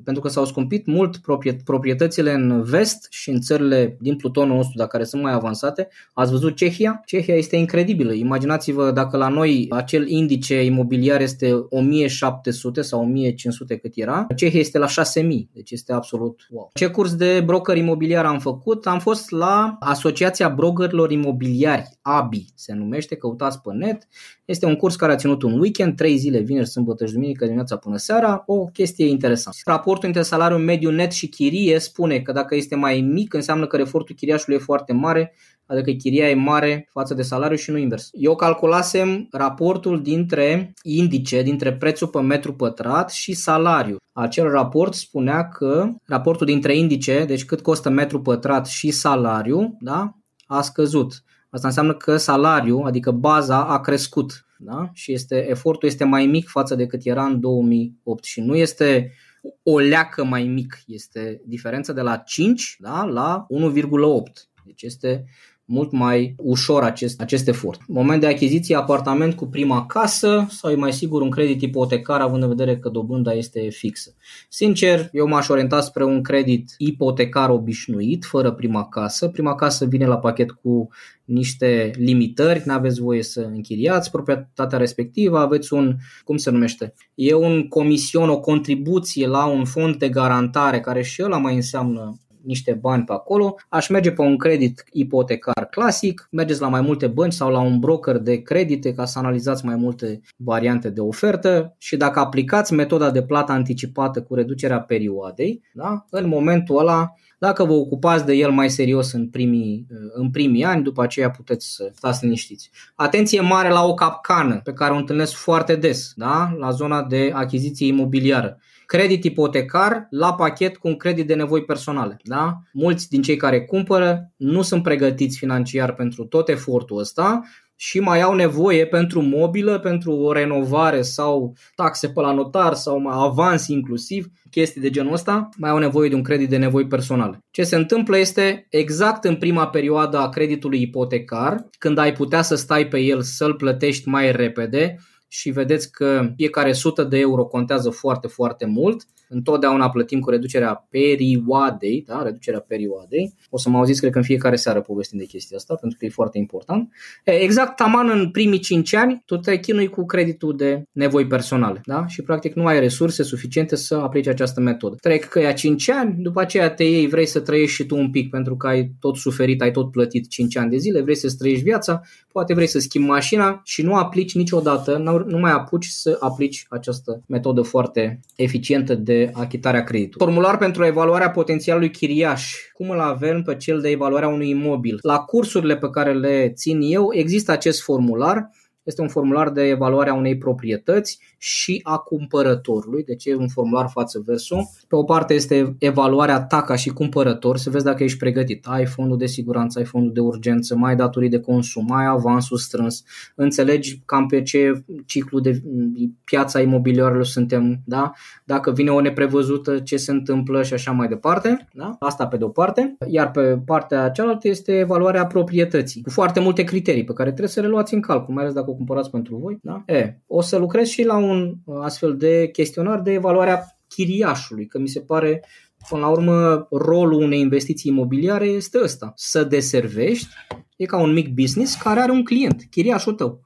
[SPEAKER 1] pentru că s-au scumpit mult proprietățile în vest și în țările din plutonul nostru, dar care sunt mai avansate. Ați văzut Cehia? Cehia este incredibilă. Imaginați-vă dacă la noi acel indice imobiliar este 1700 sau 1500 cât era, Cehia este la 6000. Deci este absolut wow. Ce curs de broker imobiliar am făcut? Am fost la Asociația Brokerilor Imobiliari imobiliari, ABI se numește, căutați pe net. Este un curs care a ținut un weekend, 3 zile, vineri, sâmbătă și duminică, dimineața până seara, o chestie interesantă. Raportul între salariul mediu net și chirie spune că dacă este mai mic, înseamnă că efortul chiriașului e foarte mare, adică chiria e mare față de salariu și nu invers. Eu calculasem raportul dintre indice, dintre prețul pe metru pătrat și salariu. Acel raport spunea că raportul dintre indice, deci cât costă metru pătrat și salariu, da, a scăzut. Asta înseamnă că salariul, adică baza, a crescut. Da? Și este, efortul este mai mic față de cât era în 2008 și nu este o leacă mai mic, este diferența de la 5 da, la 1,8. Deci este mult mai ușor acest, acest efort. Moment de achiziție, apartament cu prima casă sau e mai sigur un credit ipotecar având în vedere că dobânda este fixă. Sincer, eu m-aș orienta spre un credit ipotecar obișnuit, fără prima casă. Prima casă vine la pachet cu niște limitări, nu aveți voie să închiriați proprietatea respectivă, aveți un, cum se numește, e un comision, o contribuție la un fond de garantare care și ăla mai înseamnă niște bani pe acolo, aș merge pe un credit ipotecar clasic, mergeți la mai multe bănci sau la un broker de credite ca să analizați mai multe variante de ofertă și dacă aplicați metoda de plată anticipată cu reducerea perioadei, da, în momentul ăla dacă vă ocupați de el mai serios în primii, în primii ani, după aceea puteți să stați liniștiți. Atenție mare la o capcană pe care o întâlnesc foarte des, da? la zona de achiziție imobiliară credit ipotecar la pachet cu un credit de nevoi personale. Da? Mulți din cei care cumpără nu sunt pregătiți financiar pentru tot efortul ăsta și mai au nevoie pentru mobilă, pentru o renovare sau taxe pe la notar sau avans inclusiv, chestii de genul ăsta, mai au nevoie de un credit de nevoi personale. Ce se întâmplă este exact în prima perioadă a creditului ipotecar, când ai putea să stai pe el să-l plătești mai repede, și vedeți că fiecare 100 de euro contează foarte, foarte mult. Întotdeauna plătim cu reducerea perioadei, da? reducerea perioadei. O să mă auziți, cred că în fiecare seară povestim de chestia asta, pentru că e foarte important. Exact taman în primii 5 ani, tu te chinui cu creditul de nevoi personale da? și practic nu ai resurse suficiente să aplici această metodă. Trec că ia 5 ani, după aceea te iei, vrei să trăiești și tu un pic pentru că ai tot suferit, ai tot plătit 5 ani de zile, vrei să trăiești viața, poate vrei să schimbi mașina și nu aplici niciodată, nu mai apuci să aplici această metodă foarte eficientă de achitare a creditului. Formular pentru evaluarea potențialului chiriaș. Cum îl avem pe cel de evaluare a unui imobil? La cursurile pe care le țin eu există acest formular este un formular de evaluare a unei proprietăți și a cumpărătorului, deci e un formular față versul. Pe o parte este evaluarea ta ca și cumpărător, să vezi dacă ești pregătit. Ai fondul de siguranță, ai fondul de urgență, mai ai datorii de consum, ai avansul strâns, înțelegi cam pe ce ciclu de piața imobiliarelor suntem, da? dacă vine o neprevăzută, ce se întâmplă și așa mai departe. Da? Asta pe de o parte. Iar pe partea cealaltă este evaluarea proprietății, cu foarte multe criterii pe care trebuie să le luați în calcul, mai ales dacă o cumpărați pentru voi. Da? E, o să lucrez și la un uh, astfel de chestionar de evaluare a chiriașului, că mi se pare Până la urmă, rolul unei investiții imobiliare este ăsta, să deservești, e ca un mic business care are un client, chiriașul tău.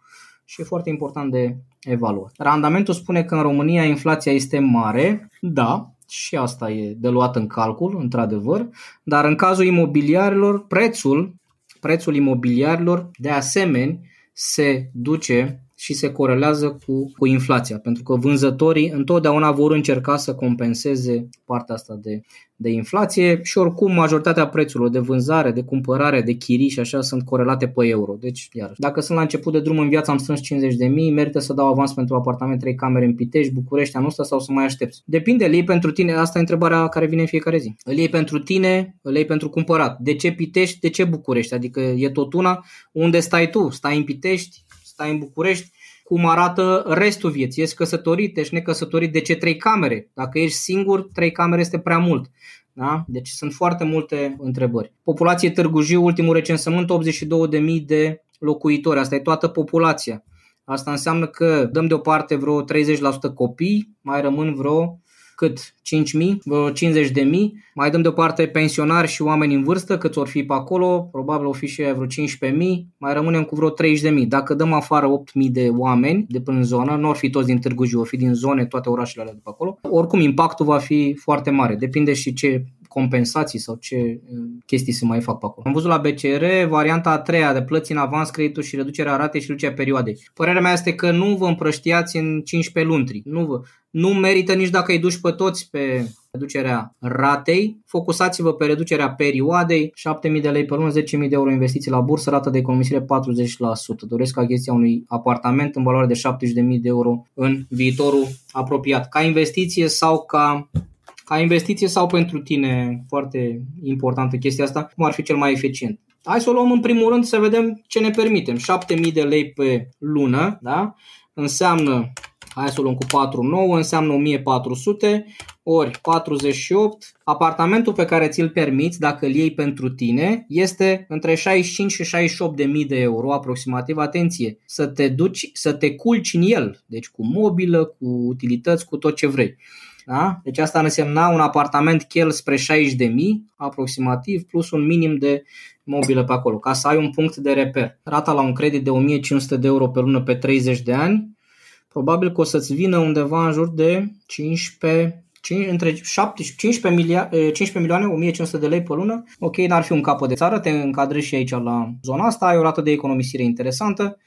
[SPEAKER 1] Și e foarte important de evaluat. Randamentul spune că în România inflația este mare, da, și asta e de luat în calcul, într-adevăr, dar în cazul imobiliarilor, prețul, prețul imobiliarilor, de asemenea, se duce și se corelează cu, cu inflația, pentru că vânzătorii întotdeauna vor încerca să compenseze partea asta de, de inflație și oricum majoritatea prețurilor de vânzare, de cumpărare, de chirii și așa sunt corelate pe euro. Deci, iar, dacă sunt la început de drum în viață, am strâns 50 de mii, merită să dau avans pentru apartament 3 camere în Pitești, București anul ăsta sau să mai aștepți. Depinde, îl iei pentru tine, asta e întrebarea care vine în fiecare zi. Îl iei pentru tine, îl iei pentru cumpărat. De ce Pitești, de ce București? Adică e tot una, unde stai tu? Stai în Pitești, stai în București, cum arată restul vieții. Ești căsătorit, ești necăsătorit, de ce trei camere? Dacă ești singur, trei camere este prea mult. Da? Deci sunt foarte multe întrebări. Populație Târgu Jiu, ultimul recensământ, 82.000 de locuitori. Asta e toată populația. Asta înseamnă că dăm deoparte vreo 30% copii, mai rămân vreo cât 5.000, 50.000, mai dăm deoparte pensionari și oameni în vârstă, cât or fi pe acolo, probabil o fi și vreo 15.000, mai rămânem cu vreo 30.000. Dacă dăm afară 8.000 de oameni de până în zonă, nu or fi toți din Târgu Jiu, or fi din zone, toate orașele alea de pe acolo, oricum impactul va fi foarte mare, depinde și ce compensații sau ce uh, chestii se mai fac pe acolo. Am văzut la BCR varianta a treia de plăți în avans, creditul și reducerea ratei și reducerea perioadei. Părerea mea este că nu vă împrăștiați în 15 luni. Nu, vă, nu merită nici dacă îi duci pe toți pe reducerea ratei, focusați-vă pe reducerea perioadei, 7.000 de lei pe lună, 10.000 de euro investiții la bursă, rată de economisire 40%. Doresc achiziția unui apartament în valoare de 70.000 de euro în viitorul apropiat. Ca investiție sau ca ca investiție sau pentru tine, foarte importantă chestia asta, cum ar fi cel mai eficient. Hai să o luăm în primul rând să vedem ce ne permitem. 7000 de lei pe lună, da? Înseamnă hai să o luăm cu 4, 9, înseamnă 1400 ori 48. Apartamentul pe care ți-l permiți, dacă îl iei pentru tine, este între 65 și 68 de mii de euro aproximativ. Atenție, să te duci, să te culci în el, deci cu mobilă, cu utilități, cu tot ce vrei. Da? Deci asta ar însemna un apartament chel spre 60 de mii aproximativ, plus un minim de mobilă pe acolo, ca să ai un punct de reper. Rata la un credit de 1500 de euro pe lună pe 30 de ani probabil că o să-ți vină undeva în jur de 15, 5, între 7, 15, milia, 15 milioane, 1500 de lei pe lună. Ok, n-ar fi un capăt de țară, te încadrezi și aici la zona asta, ai o rată de economisire interesantă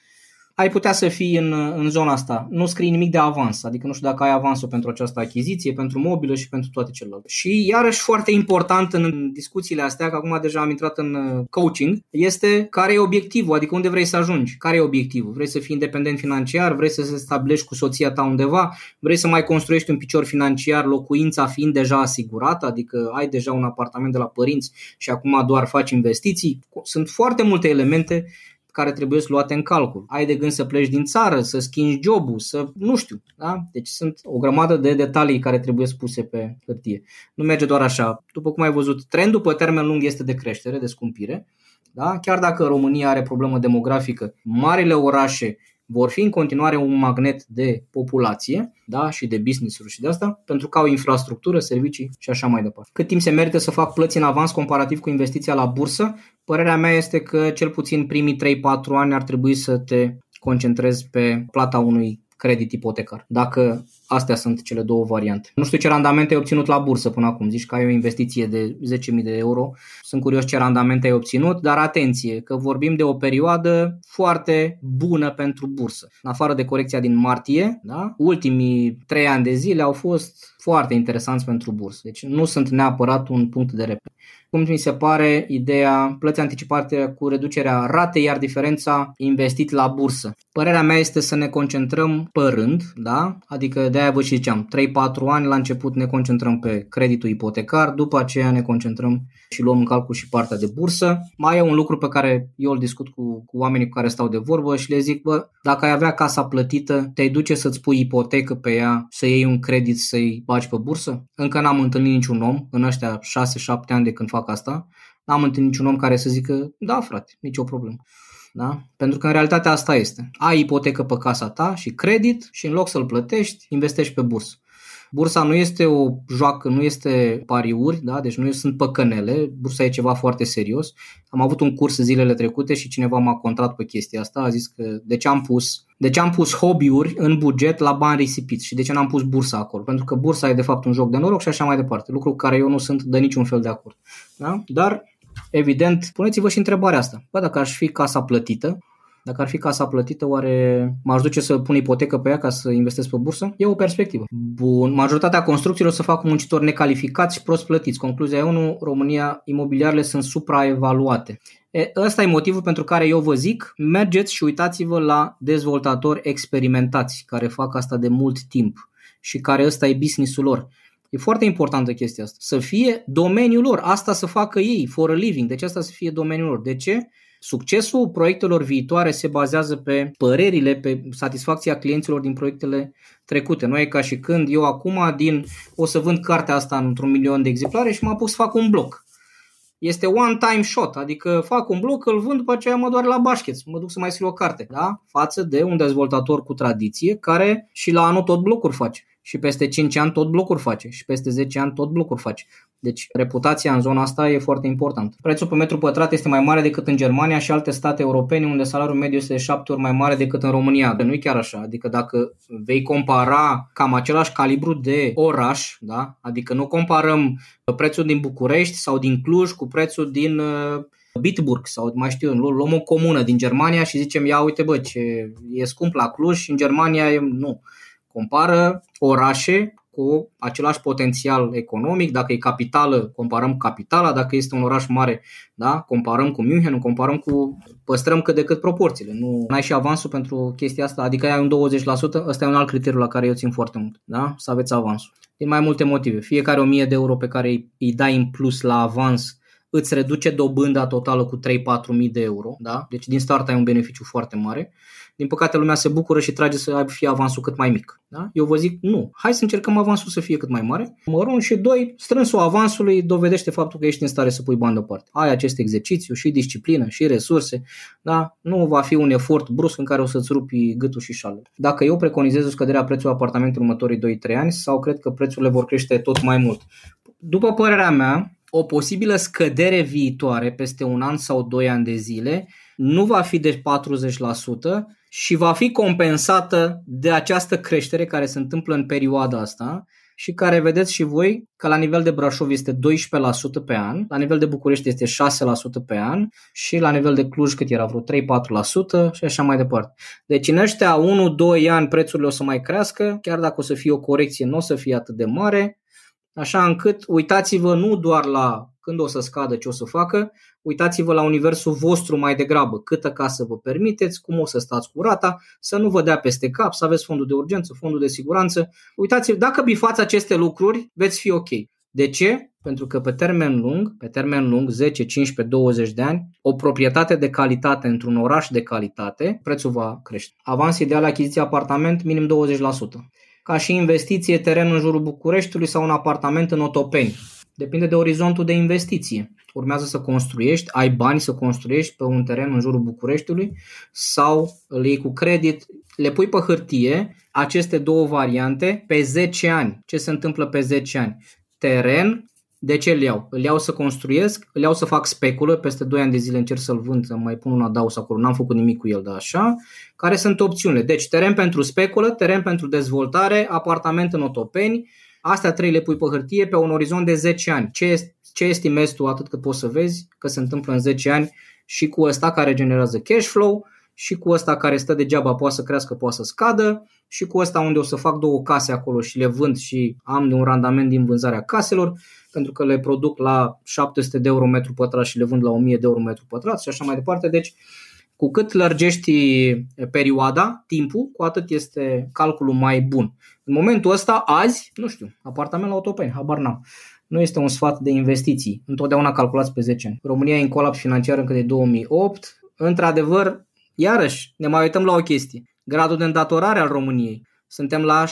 [SPEAKER 1] ai putea să fii în, în zona asta. Nu scrii nimic de avans, adică nu știu dacă ai avansul pentru această achiziție, pentru mobilă și pentru toate celelalte. Și iarăși foarte important în discuțiile astea, că acum deja am intrat în uh, coaching, este care e obiectivul, adică unde vrei să ajungi, care e obiectivul. Vrei să fii independent financiar, vrei să se stabilești cu soția ta undeva, vrei să mai construiești un picior financiar, locuința fiind deja asigurată, adică ai deja un apartament de la părinți și acum doar faci investiții. Sunt foarte multe elemente care trebuie să luate în calcul. Ai de gând să pleci din țară, să schimbi jobul, să nu știu. Da? Deci sunt o grămadă de detalii care trebuie spuse pe hârtie. Nu merge doar așa. După cum ai văzut, trendul pe termen lung este de creștere, de scumpire. Da? Chiar dacă România are problemă demografică, marile orașe vor fi în continuare un magnet de populație da? și de business-uri și de asta, pentru că au infrastructură, servicii și așa mai departe. Cât timp se merită să fac plăți în avans comparativ cu investiția la bursă? Părerea mea este că cel puțin primii 3-4 ani ar trebui să te concentrezi pe plata unui credit ipotecar. Dacă astea sunt cele două variante. Nu știu ce randament ai obținut la bursă până acum. Zici că ai o investiție de 10.000 de euro. Sunt curios ce randament ai obținut, dar atenție că vorbim de o perioadă foarte bună pentru bursă. În afară de corecția din martie, da? ultimii 3 ani de zile au fost foarte interesanți pentru bursă. Deci nu sunt neapărat un punct de reper cum mi se pare ideea plăți anticipate cu reducerea ratei, iar diferența investit la bursă. Părerea mea este să ne concentrăm pe rând, da? adică de aia vă și ziceam, 3-4 ani la început ne concentrăm pe creditul ipotecar, după aceea ne concentrăm și luăm în calcul și partea de bursă. Mai e un lucru pe care eu îl discut cu, cu oamenii cu care stau de vorbă și le zic, bă, dacă ai avea casa plătită, te-ai duce să-ți pui ipotecă pe ea, să iei un credit, să-i bagi pe bursă? Încă n-am întâlnit niciun om în ăștia 6-7 ani de când fac asta, n-am întâlnit niciun om care să zică, da frate, nicio problemă. Da? Pentru că în realitate asta este. Ai ipotecă pe casa ta și credit și în loc să-l plătești, investești pe bursă. Bursa nu este o joacă, nu este pariuri, da? deci nu sunt păcănele, bursa e ceva foarte serios. Am avut un curs zilele trecute și cineva m-a contrat pe chestia asta, a zis că de ce am pus, de ce am pus hobby-uri în buget la bani risipiți și de ce n-am pus bursa acolo. Pentru că bursa e de fapt un joc de noroc și așa mai departe, lucru cu care eu nu sunt de niciun fel de acord. Da? Dar Evident, puneți-vă și întrebarea asta. Bă, dacă aș fi casa plătită, dacă ar fi casa plătită, oare m-aș duce să pun ipotecă pe ea ca să investesc pe bursă? E o perspectivă. Bun. Majoritatea construcțiilor să fac muncitori necalificați și prost plătiți. Concluzia e 1. România, imobiliarele sunt supraevaluate. E, ăsta e motivul pentru care eu vă zic, mergeți și uitați-vă la dezvoltatori experimentați care fac asta de mult timp și care ăsta e businessul lor. E foarte importantă chestia asta. Să fie domeniul lor, asta să facă ei, for a living, deci asta să fie domeniul lor. De ce? Succesul proiectelor viitoare se bazează pe părerile, pe satisfacția clienților din proiectele trecute. Nu e ca și când eu acum din o să vând cartea asta într-un milion de exemplare și mă pus să fac un bloc. Este one time shot, adică fac un bloc, îl vând, după aceea mă doar la bașchet, mă duc să mai scriu o carte, da? Față de un dezvoltator cu tradiție care și la anul tot blocuri face și peste 5 ani tot blocuri face și peste 10 ani tot blocuri face. Deci reputația în zona asta e foarte importantă. Prețul pe metru pătrat este mai mare decât în Germania și alte state europene unde salariul mediu este de 7 ori mai mare decât în România. Nu e chiar așa. Adică dacă vei compara cam același calibru de oraș, da? adică nu comparăm prețul din București sau din Cluj cu prețul din uh, Bitburg sau mai știu, luăm o comună din Germania și zicem, ia uite bă, ce e scump la Cluj și în Germania e, nu. Compară orașe cu același potențial economic, dacă e capitală, comparăm capitala, dacă este un oraș mare, da, comparăm cu München, comparăm cu, păstrăm cât de cât proporțiile. Nu ai și avansul pentru chestia asta, adică ai un 20%, ăsta e un alt criteriu la care eu țin foarte mult, da, să aveți avansul. Din mai multe motive. Fiecare 1000 de euro pe care îi dai în plus la avans îți reduce dobânda totală cu 3-4 mii de euro, da? deci din start ai un beneficiu foarte mare. Din păcate lumea se bucură și trage să fie avansul cât mai mic. Da? Eu vă zic, nu, hai să încercăm avansul să fie cât mai mare. Numărul și doi, strânsul avansului dovedește faptul că ești în stare să pui bani deoparte. Ai acest exercițiu și disciplină și resurse, da? nu va fi un efort brusc în care o să-ți rupi gâtul și șalele. Dacă eu preconizez o scădere a prețului apartamentului următorii 2-3 ani sau cred că prețurile vor crește tot mai mult. După părerea mea, o posibilă scădere viitoare peste un an sau doi ani de zile nu va fi de 40% și va fi compensată de această creștere care se întâmplă în perioada asta și care vedeți și voi că la nivel de Brașov este 12% pe an, la nivel de București este 6% pe an și la nivel de Cluj cât era vreo 3-4% și așa mai departe. Deci în ăștia 1-2 ani prețurile o să mai crească, chiar dacă o să fie o corecție nu o să fie atât de mare, așa încât uitați-vă nu doar la când o să scadă, ce o să facă, uitați-vă la universul vostru mai degrabă, câtă casă vă permiteți, cum o să stați cu rata, să nu vă dea peste cap, să aveți fondul de urgență, fondul de siguranță. Uitați-vă, dacă bifați aceste lucruri, veți fi ok. De ce? Pentru că pe termen lung, pe termen lung, 10, 15, 20 de ani, o proprietate de calitate într-un oraș de calitate, prețul va crește. Avans ideal achiziție apartament, minim 20% ca și investiție teren în jurul Bucureștiului sau un apartament în Otopeni. Depinde de orizontul de investiție. Urmează să construiești, ai bani să construiești pe un teren în jurul Bucureștiului sau îl iei cu credit, le pui pe hârtie aceste două variante pe 10 ani. Ce se întâmplă pe 10 ani? Teren de ce îl iau? Îl iau să construiesc, îl iau să fac speculă, peste 2 ani de zile încerc să-l vând, să mai pun un adaus acolo, n-am făcut nimic cu el, dar așa. Care sunt opțiunile? Deci teren pentru speculă, teren pentru dezvoltare, apartament în Otopeni, astea trei le pui pe hârtie pe un orizont de 10 ani. Ce, ce estimezi tu atât cât poți să vezi că se întâmplă în 10 ani și cu ăsta care generează cash flow și cu ăsta care stă degeaba poate să crească, poate să scadă și cu ăsta unde o să fac două case acolo și le vând și am de un randament din vânzarea caselor pentru că le produc la 700 de euro metru pătrat și le vând la 1000 de euro metru pătrat și așa mai departe. Deci cu cât lărgești perioada, timpul, cu atât este calculul mai bun. În momentul ăsta, azi, nu știu, apartament la Otopeni, habar n-am. Nu este un sfat de investiții. Întotdeauna calculați pe 10 ani. România e în colaps financiar încă de 2008. Într-adevăr, iarăși, ne mai uităm la o chestie. Gradul de îndatorare al României suntem la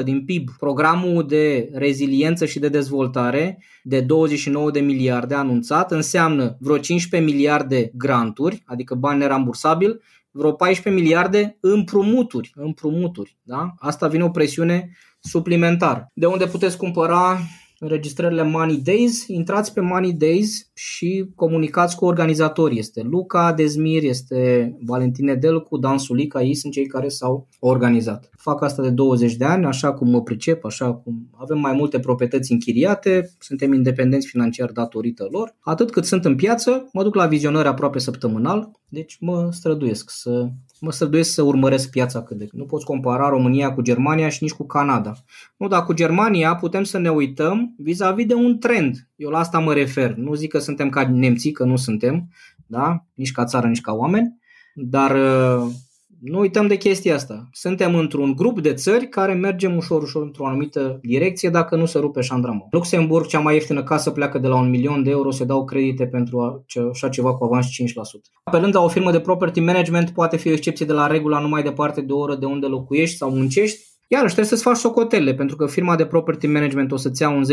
[SPEAKER 1] 62% din PIB. Programul de reziliență și de dezvoltare de 29 de miliarde anunțat înseamnă vreo 15 miliarde granturi, adică bani nerambursabili, vreo 14 miliarde împrumuturi. împrumuturi da? Asta vine o presiune suplimentară. De unde puteți cumpăra înregistrările Money Days, intrați pe Money Days și comunicați cu organizatorii. Este Luca Dezmir, este Valentine Delcu, Dan Sulica, ei sunt cei care s-au organizat. Fac asta de 20 de ani, așa cum mă pricep, așa cum avem mai multe proprietăți închiriate, suntem independenți financiar datorită lor. Atât cât sunt în piață, mă duc la vizionări aproape săptămânal, deci mă străduiesc să mă străduiesc să urmăresc piața cât de Nu poți compara România cu Germania și nici cu Canada. Nu, dar cu Germania putem să ne uităm vis-a-vis de un trend. Eu la asta mă refer. Nu zic că suntem ca nemții, că nu suntem, da? nici ca țară, nici ca oameni, dar nu uităm de chestia asta. Suntem într-un grup de țări care mergem ușor, ușor într-o anumită direcție dacă nu se rupe șandramul. Luxemburg, cea mai ieftină casă, pleacă de la un milion de euro, se dau credite pentru așa ceva cu avans 5%. Pe lângă o firmă de property management poate fi o excepție de la regula numai departe de o oră de unde locuiești sau muncești, Iarăși trebuie să-ți faci socotele, pentru că firma de property management o să-ți ia un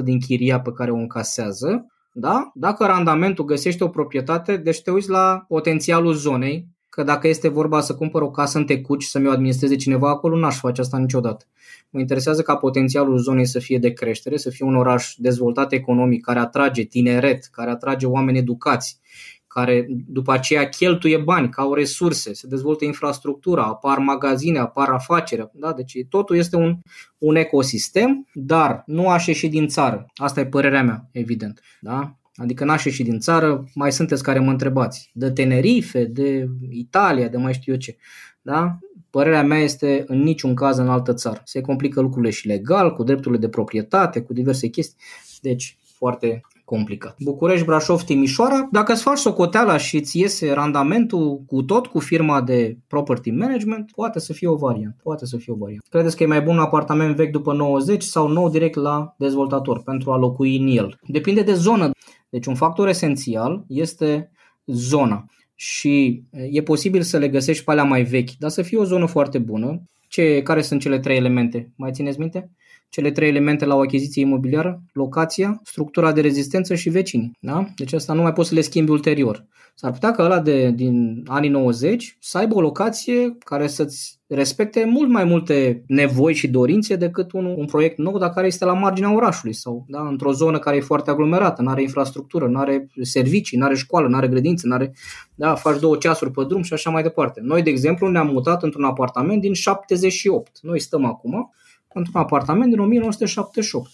[SPEAKER 1] 10-15% din chiria pe care o încasează. Da? Dacă randamentul găsește o proprietate, deci te uiți la potențialul zonei, că dacă este vorba să cumpăr o casă în Tecuci să mi-o administreze cineva acolo, n-aș face asta niciodată. Mă interesează ca potențialul zonei să fie de creștere, să fie un oraș dezvoltat economic, care atrage tineret, care atrage oameni educați, care după aceea cheltuie bani, ca au resurse, se dezvoltă infrastructura, apar magazine, apar afaceri. Da? Deci totul este un, un ecosistem, dar nu aș ieși din țară. Asta e părerea mea, evident. Da? Adică n-aș ieși din țară, mai sunteți care mă întrebați. De Tenerife, de Italia, de mai știu eu ce. Da? Părerea mea este în niciun caz în altă țară. Se complică lucrurile și legal, cu drepturile de proprietate, cu diverse chestii. Deci, foarte complicat. București, Brașov, Timișoara, dacă îți faci socoteala și îți iese randamentul cu tot cu firma de property management, poate să fie o variantă. Poate să fie o variantă. Credeți că e mai bun un apartament vechi după 90 sau nou direct la dezvoltator pentru a locui în el? Depinde de zonă. Deci un factor esențial este zona și e posibil să le găsești pe alea mai vechi, dar să fie o zonă foarte bună. Ce, care sunt cele trei elemente? Mai țineți minte? Cele trei elemente la o achiziție imobiliară, locația, structura de rezistență și vecinii. Da? Deci asta nu mai poți să le schimbi ulterior. S-ar putea ca ăla de, din anii 90 să aibă o locație care să-ți respecte mult mai multe nevoi și dorințe decât un, un proiect nou, dar care este la marginea orașului sau da, într-o zonă care e foarte aglomerată, nu are infrastructură, nu are servicii, nu are școală, nu are grădință, nu are, da, faci două ceasuri pe drum și așa mai departe. Noi, de exemplu, ne-am mutat într-un apartament din 78. Noi stăm acum într-un apartament din 1978.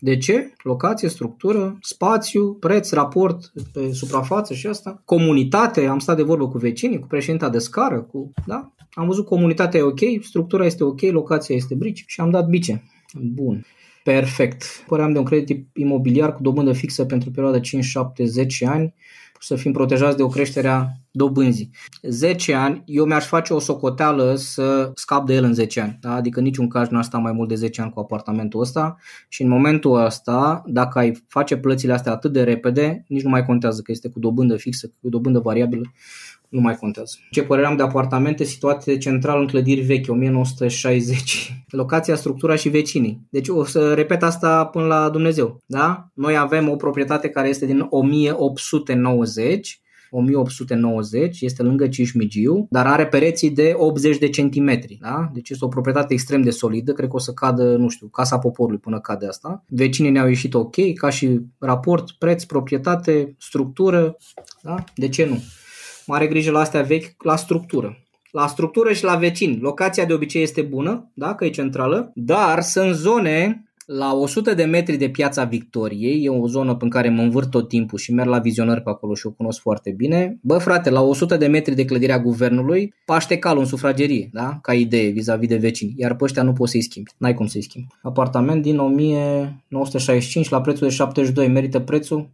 [SPEAKER 1] De ce? Locație, structură, spațiu, preț, raport pe suprafață și asta. Comunitate, am stat de vorbă cu vecinii, cu președinta de scară, cu, da? Am văzut comunitatea e ok, structura este ok, locația este brici și am dat bice. Bun. Perfect. Păream de un credit imobiliar cu dobândă fixă pentru perioada 5, 7, 10 ani să fim protejați de o creștere a dobânzii. 10 ani, eu mi-aș face o socoteală să scap de el în 10 ani. Da? Adică niciun caz nu a stat mai mult de 10 ani cu apartamentul ăsta și în momentul ăsta, dacă ai face plățile astea atât de repede, nici nu mai contează că este cu dobândă fixă, cu dobândă variabilă, nu mai contează. Ce părere am de apartamente situate central în clădiri vechi, 1960. Locația, structura și vecinii. Deci o să repet asta până la Dumnezeu. Da? Noi avem o proprietate care este din 1890 1890, este lângă Cismigiu, dar are pereții de 80 de centimetri. Da? Deci este o proprietate extrem de solidă, cred că o să cadă, nu știu, casa poporului până cade asta. Vecinii ne-au ieșit ok, ca și raport, preț, proprietate, structură, da? de ce nu? Mare grijă la astea vechi, la structură. La structură și la vecini. Locația de obicei este bună, da, că e centrală, dar sunt zone la 100 de metri de piața Victoriei, e o zonă în care mă învârt tot timpul și merg la vizionări pe acolo și o cunosc foarte bine. Bă, frate, la 100 de metri de clădirea guvernului, paște cal în sufragerie, da? Ca idee vis-a-vis de vecini. Iar pe ăștia nu poți să-i schimbi. N-ai cum să-i schimbi. Apartament din 1965 la prețul de 72. Merită prețul?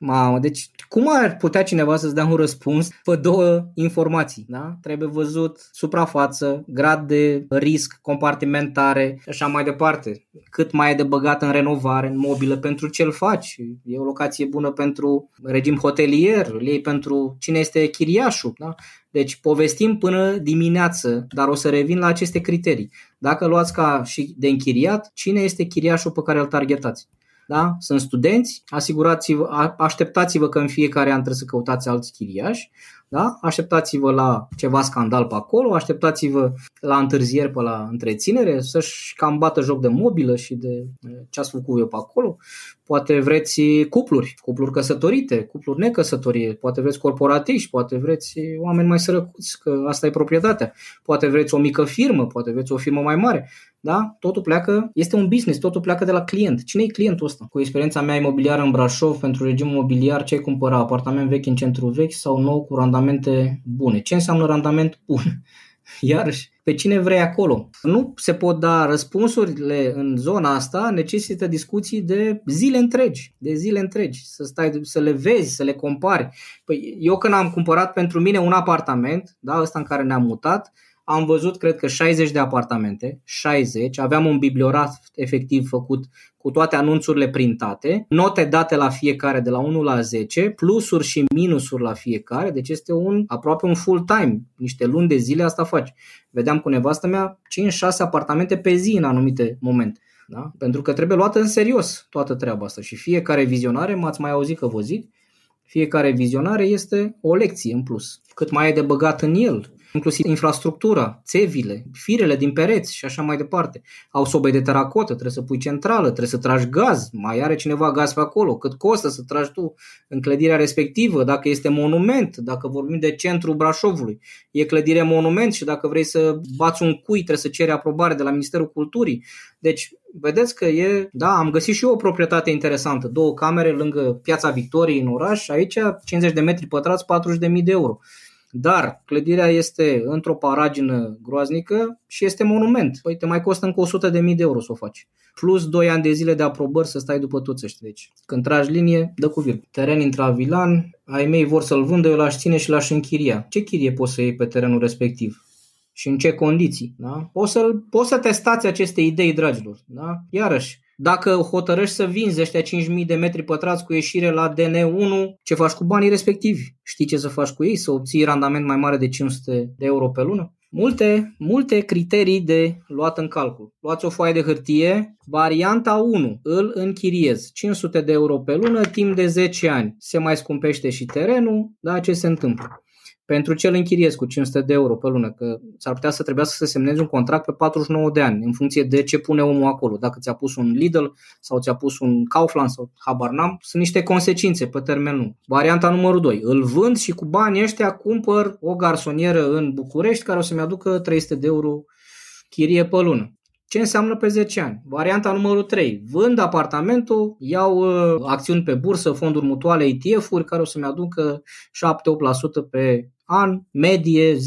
[SPEAKER 1] Mamă, deci cum ar putea cineva să-ți dea un răspuns pe două informații? Da? Trebuie văzut suprafață, grad de risc, compartimentare și așa mai departe. Cât mai e de băgat în renovare, în mobilă, pentru ce îl faci. E o locație bună pentru regim hotelier, îl iei pentru cine este chiriașul. Da? Deci povestim până dimineață, dar o să revin la aceste criterii. Dacă luați ca și de închiriat, cine este chiriașul pe care îl targetați? Da? sunt studenți, asigurați-vă, așteptați-vă că în fiecare an trebuie să căutați alți chiriași, da? așteptați-vă la ceva scandal pe acolo, așteptați-vă la întârzieri pe la întreținere, să-și cam bată joc de mobilă și de ce ați făcut eu pe acolo. Poate vreți cupluri, cupluri căsătorite, cupluri necăsătorie, poate vreți corporatiști, poate vreți oameni mai sărăcuți, că asta e proprietatea. Poate vreți o mică firmă, poate vreți o firmă mai mare. Da? Totul pleacă, este un business, totul pleacă de la client. Cine e clientul ăsta? Cu experiența mea imobiliară în Brașov, pentru regimul imobiliar, ce ai cumpăra? Apartament vechi în centru vechi sau nou cu randamente bune? Ce înseamnă randament bun? Iarăși, pe cine vrei acolo. Nu se pot da răspunsurile în zona asta, necesită discuții de zile întregi, de zile întregi, să stai, să le vezi, să le compari. Păi eu când am cumpărat pentru mine un apartament, da, ăsta în care ne-am mutat, am văzut, cred că 60 de apartamente, 60, aveam un bibliograf efectiv făcut cu toate anunțurile printate, note date la fiecare de la 1 la 10, plusuri și minusuri la fiecare, deci este un aproape un full time, niște luni de zile asta faci. Vedeam cu nevastă mea 5-6 apartamente pe zi în anumite momente. Da? Pentru că trebuie luată în serios toată treaba asta și fiecare vizionare, m-ați mai auzit că vă zic, Fiecare vizionare este o lecție în plus. Cât mai e de băgat în el, inclusiv infrastructura, țevile, firele din pereți și așa mai departe. Au sobe de teracotă, trebuie să pui centrală, trebuie să tragi gaz, mai are cineva gaz pe acolo, cât costă să tragi tu în clădirea respectivă, dacă este monument, dacă vorbim de centrul Brașovului, e clădire monument și dacă vrei să bați un cui trebuie să ceri aprobare de la Ministerul Culturii. Deci vedeți că e, da, am găsit și eu o proprietate interesantă, două camere lângă Piața Victoriei în oraș, aici 50 de metri pătrați, 40.000 de euro. Dar clădirea este într-o paragină groaznică și este monument. Păi te mai costă încă 100 de mii de euro să o faci. Plus 2 ani de zile de aprobări să stai după toți ăștia. Deci când tragi linie, dă cu vir. Teren intravilan, ai mei vor să-l vândă, eu l-aș ține și l-aș închiria. Ce chirie poți să iei pe terenul respectiv? și în ce condiții. Da? Poți, să, poți să testați aceste idei, dragilor. Da? Iarăși, dacă hotărăști să vinzi ăștia 5.000 de metri pătrați cu ieșire la DN1, ce faci cu banii respectivi? Știi ce să faci cu ei? Să obții randament mai mare de 500 de euro pe lună? Multe, multe criterii de luat în calcul. Luați o foaie de hârtie, varianta 1, îl închiriez, 500 de euro pe lună, timp de 10 ani. Se mai scumpește și terenul, da, ce se întâmplă? Pentru ce îl închiriez cu 500 de euro pe lună, că s-ar putea să trebuiască să semnezi un contract pe 49 de ani, în funcție de ce pune omul acolo. Dacă ți-a pus un Lidl sau ți-a pus un Kaufland sau habar n-am, sunt niște consecințe pe termen lung. Varianta numărul 2. Îl vând și cu banii ăștia cumpăr o garsonieră în București care o să-mi aducă 300 de euro chirie pe lună. Ce înseamnă pe 10 ani? Varianta numărul 3. Vând apartamentul, iau uh, acțiuni pe bursă, fonduri mutuale, ETF-uri care o să-mi aducă 7-8% pe an, medie 10%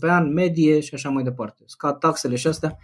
[SPEAKER 1] pe an, medie și așa mai departe. Scad taxele și astea,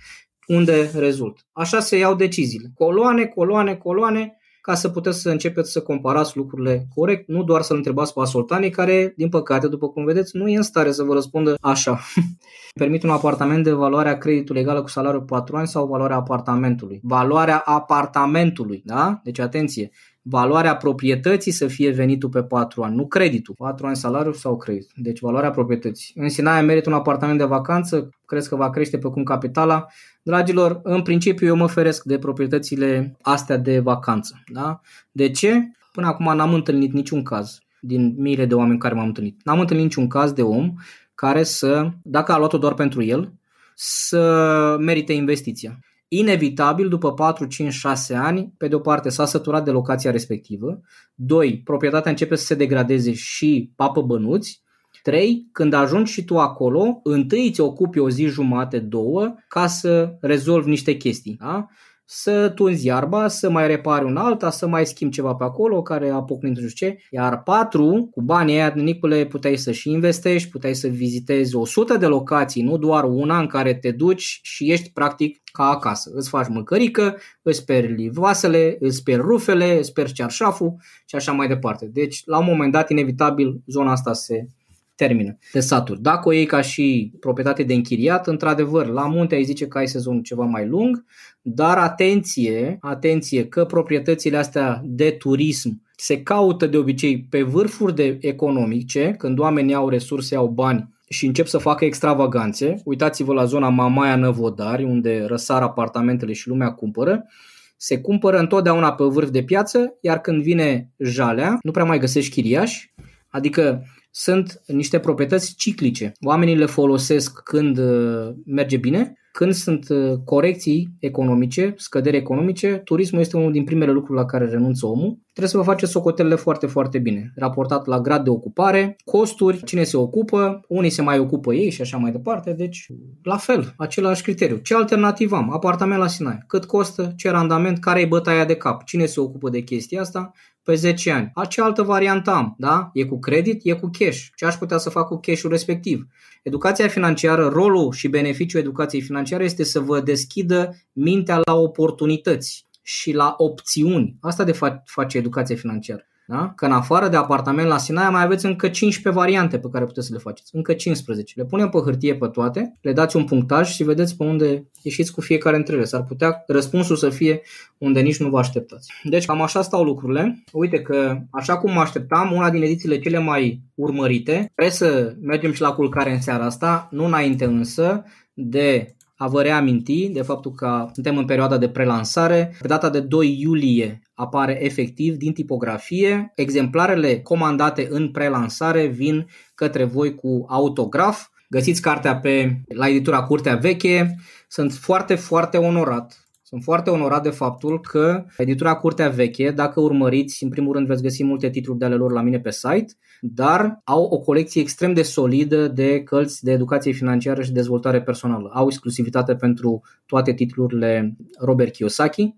[SPEAKER 1] unde rezult. Așa se iau deciziile. Coloane, coloane, coloane, ca să puteți să începeți să comparați lucrurile corect, nu doar să-l întrebați pe asoltanii care, din păcate, după cum vedeți, nu e în stare să vă răspundă așa. Permit un apartament de valoarea creditului egală cu salariul 4 ani sau valoarea apartamentului. Valoarea apartamentului, da? Deci atenție, valoarea proprietății să fie venitul pe 4 ani, nu creditul. 4 ani salariu sau credit. Deci valoarea proprietății. În Sinaia merită un apartament de vacanță, crezi că va crește pe cum capitala. Dragilor, în principiu eu mă feresc de proprietățile astea de vacanță. Da? De ce? Până acum n-am întâlnit niciun caz din miile de oameni care m-am întâlnit. N-am întâlnit niciun caz de om care să, dacă a luat-o doar pentru el, să merite investiția inevitabil după 4, 5, 6 ani, pe de o parte s-a săturat de locația respectivă, 2. proprietatea începe să se degradeze și papă bănuți, 3. Când ajungi și tu acolo, întâi îți ocupi o zi jumate, două, ca să rezolvi niște chestii. Da? Să tunzi iarba, să mai repari un alta, să mai schimbi ceva pe acolo care a pocnit nu știu ce. Iar patru, cu banii aia, Nicule, puteai să și investești, puteai să vizitezi 100 de locații, nu doar una în care te duci și ești practic ca acasă. Îți faci mâncărică, îți speri vasele, îți speri rufele, îți speri cearșaful și așa mai departe. Deci, la un moment dat, inevitabil, zona asta se termină de saturi. Dacă o iei ca și proprietate de închiriat, într-adevăr, la munte ai zice că ai sezonul ceva mai lung, dar atenție, atenție că proprietățile astea de turism se caută de obicei pe vârfuri de economice, când oamenii au resurse, au bani și încep să facă extravaganțe. Uitați-vă la zona Mamaia Năvodari, unde răsar apartamentele și lumea cumpără. Se cumpără întotdeauna pe vârf de piață, iar când vine jalea, nu prea mai găsești chiriași, adică sunt niște proprietăți ciclice. Oamenii le folosesc când uh, merge bine, când sunt uh, corecții economice, scăderi economice, turismul este unul din primele lucruri la care renunță omul. Trebuie să vă faceți socotelele foarte, foarte bine. Raportat la grad de ocupare, costuri, cine se ocupă, unii se mai ocupă ei și așa mai departe. Deci, la fel, același criteriu. Ce alternativă am? Apartament la Sinaia. Cât costă? Ce randament? Care e bătaia de cap? Cine se ocupă de chestia asta? Pe 10 ani. A, ce altă variantă am? Da? E cu credit, e cu cash. Ce aș putea să fac cu cashul respectiv? Educația financiară, rolul și beneficiul educației financiare este să vă deschidă mintea la oportunități și la opțiuni. Asta de face educația financiară. Da? Că în afară de apartament la Sinaia mai aveți încă 15 variante pe care puteți să le faceți. Încă 15. Le punem pe hârtie pe toate, le dați un punctaj și vedeți pe unde ieșiți cu fiecare între ele. S-ar putea răspunsul să fie unde nici nu vă așteptați. Deci cam așa stau lucrurile. Uite că așa cum mă așteptam, una din edițiile cele mai urmărite, trebuie să mergem și la culcare în seara asta, nu înainte însă de a vă reaminti de faptul că suntem în perioada de prelansare. Pe data de 2 iulie apare efectiv din tipografie. Exemplarele comandate în prelansare vin către voi cu autograf. Găsiți cartea pe la editura Curtea Veche. Sunt foarte, foarte onorat sunt foarte onorat de faptul că editura Curtea Veche, dacă urmăriți, în primul rând veți găsi multe titluri de ale lor la mine pe site, dar au o colecție extrem de solidă de cărți de educație financiară și dezvoltare personală. Au exclusivitate pentru toate titlurile Robert Kiyosaki,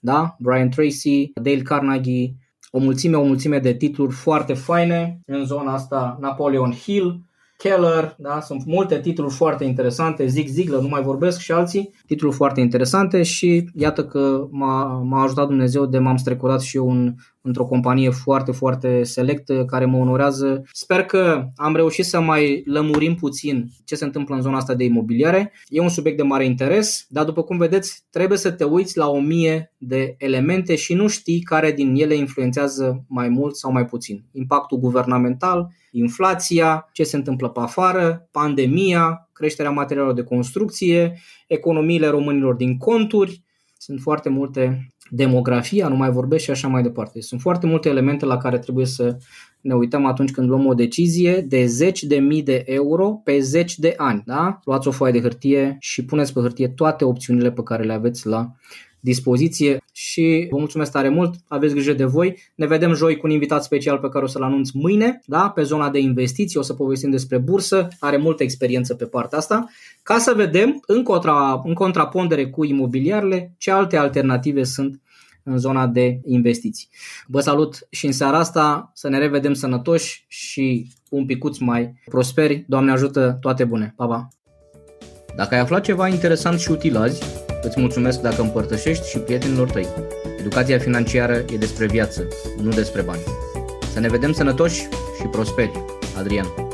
[SPEAKER 1] da? Brian Tracy, Dale Carnegie, o mulțime, o mulțime de titluri foarte faine în zona asta, Napoleon Hill, Keller, da? sunt multe titluri foarte interesante, Zig Ziglar, nu mai vorbesc și alții, titluri foarte interesante și iată că m-a, m-a ajutat Dumnezeu de m-am strecurat și eu în, într-o companie foarte, foarte selectă care mă onorează. Sper că am reușit să mai lămurim puțin ce se întâmplă în zona asta de imobiliare. E un subiect de mare interes, dar după cum vedeți, trebuie să te uiți la o mie de elemente și nu știi care din ele influențează mai mult sau mai puțin. Impactul guvernamental, inflația, ce se întâmplă pe afară, pandemia, creșterea materialelor de construcție, economiile românilor din conturi. Sunt foarte multe demografia, nu mai vorbesc și așa mai departe. Sunt foarte multe elemente la care trebuie să ne uităm atunci când luăm o decizie de zeci de mii de euro pe zeci de ani. Da? Luați o foaie de hârtie și puneți pe hârtie toate opțiunile pe care le aveți la dispoziție și vă mulțumesc tare mult, aveți grijă de voi. Ne vedem joi cu un invitat special pe care o să-l anunț mâine, da? pe zona de investiții, o să povestim despre bursă, are multă experiență pe partea asta, ca să vedem în, contra, în contrapondere cu imobiliarele ce alte alternative sunt în zona de investiții. Vă salut și în seara asta, să ne revedem sănătoși și un picuț mai prosperi. Doamne ajută, toate bune! Pa, pa! Dacă ai aflat ceva interesant și util azi, îți mulțumesc dacă împărtășești și prietenilor tăi. Educația financiară e despre viață, nu despre bani. Să ne vedem sănătoși și prosperi. Adrian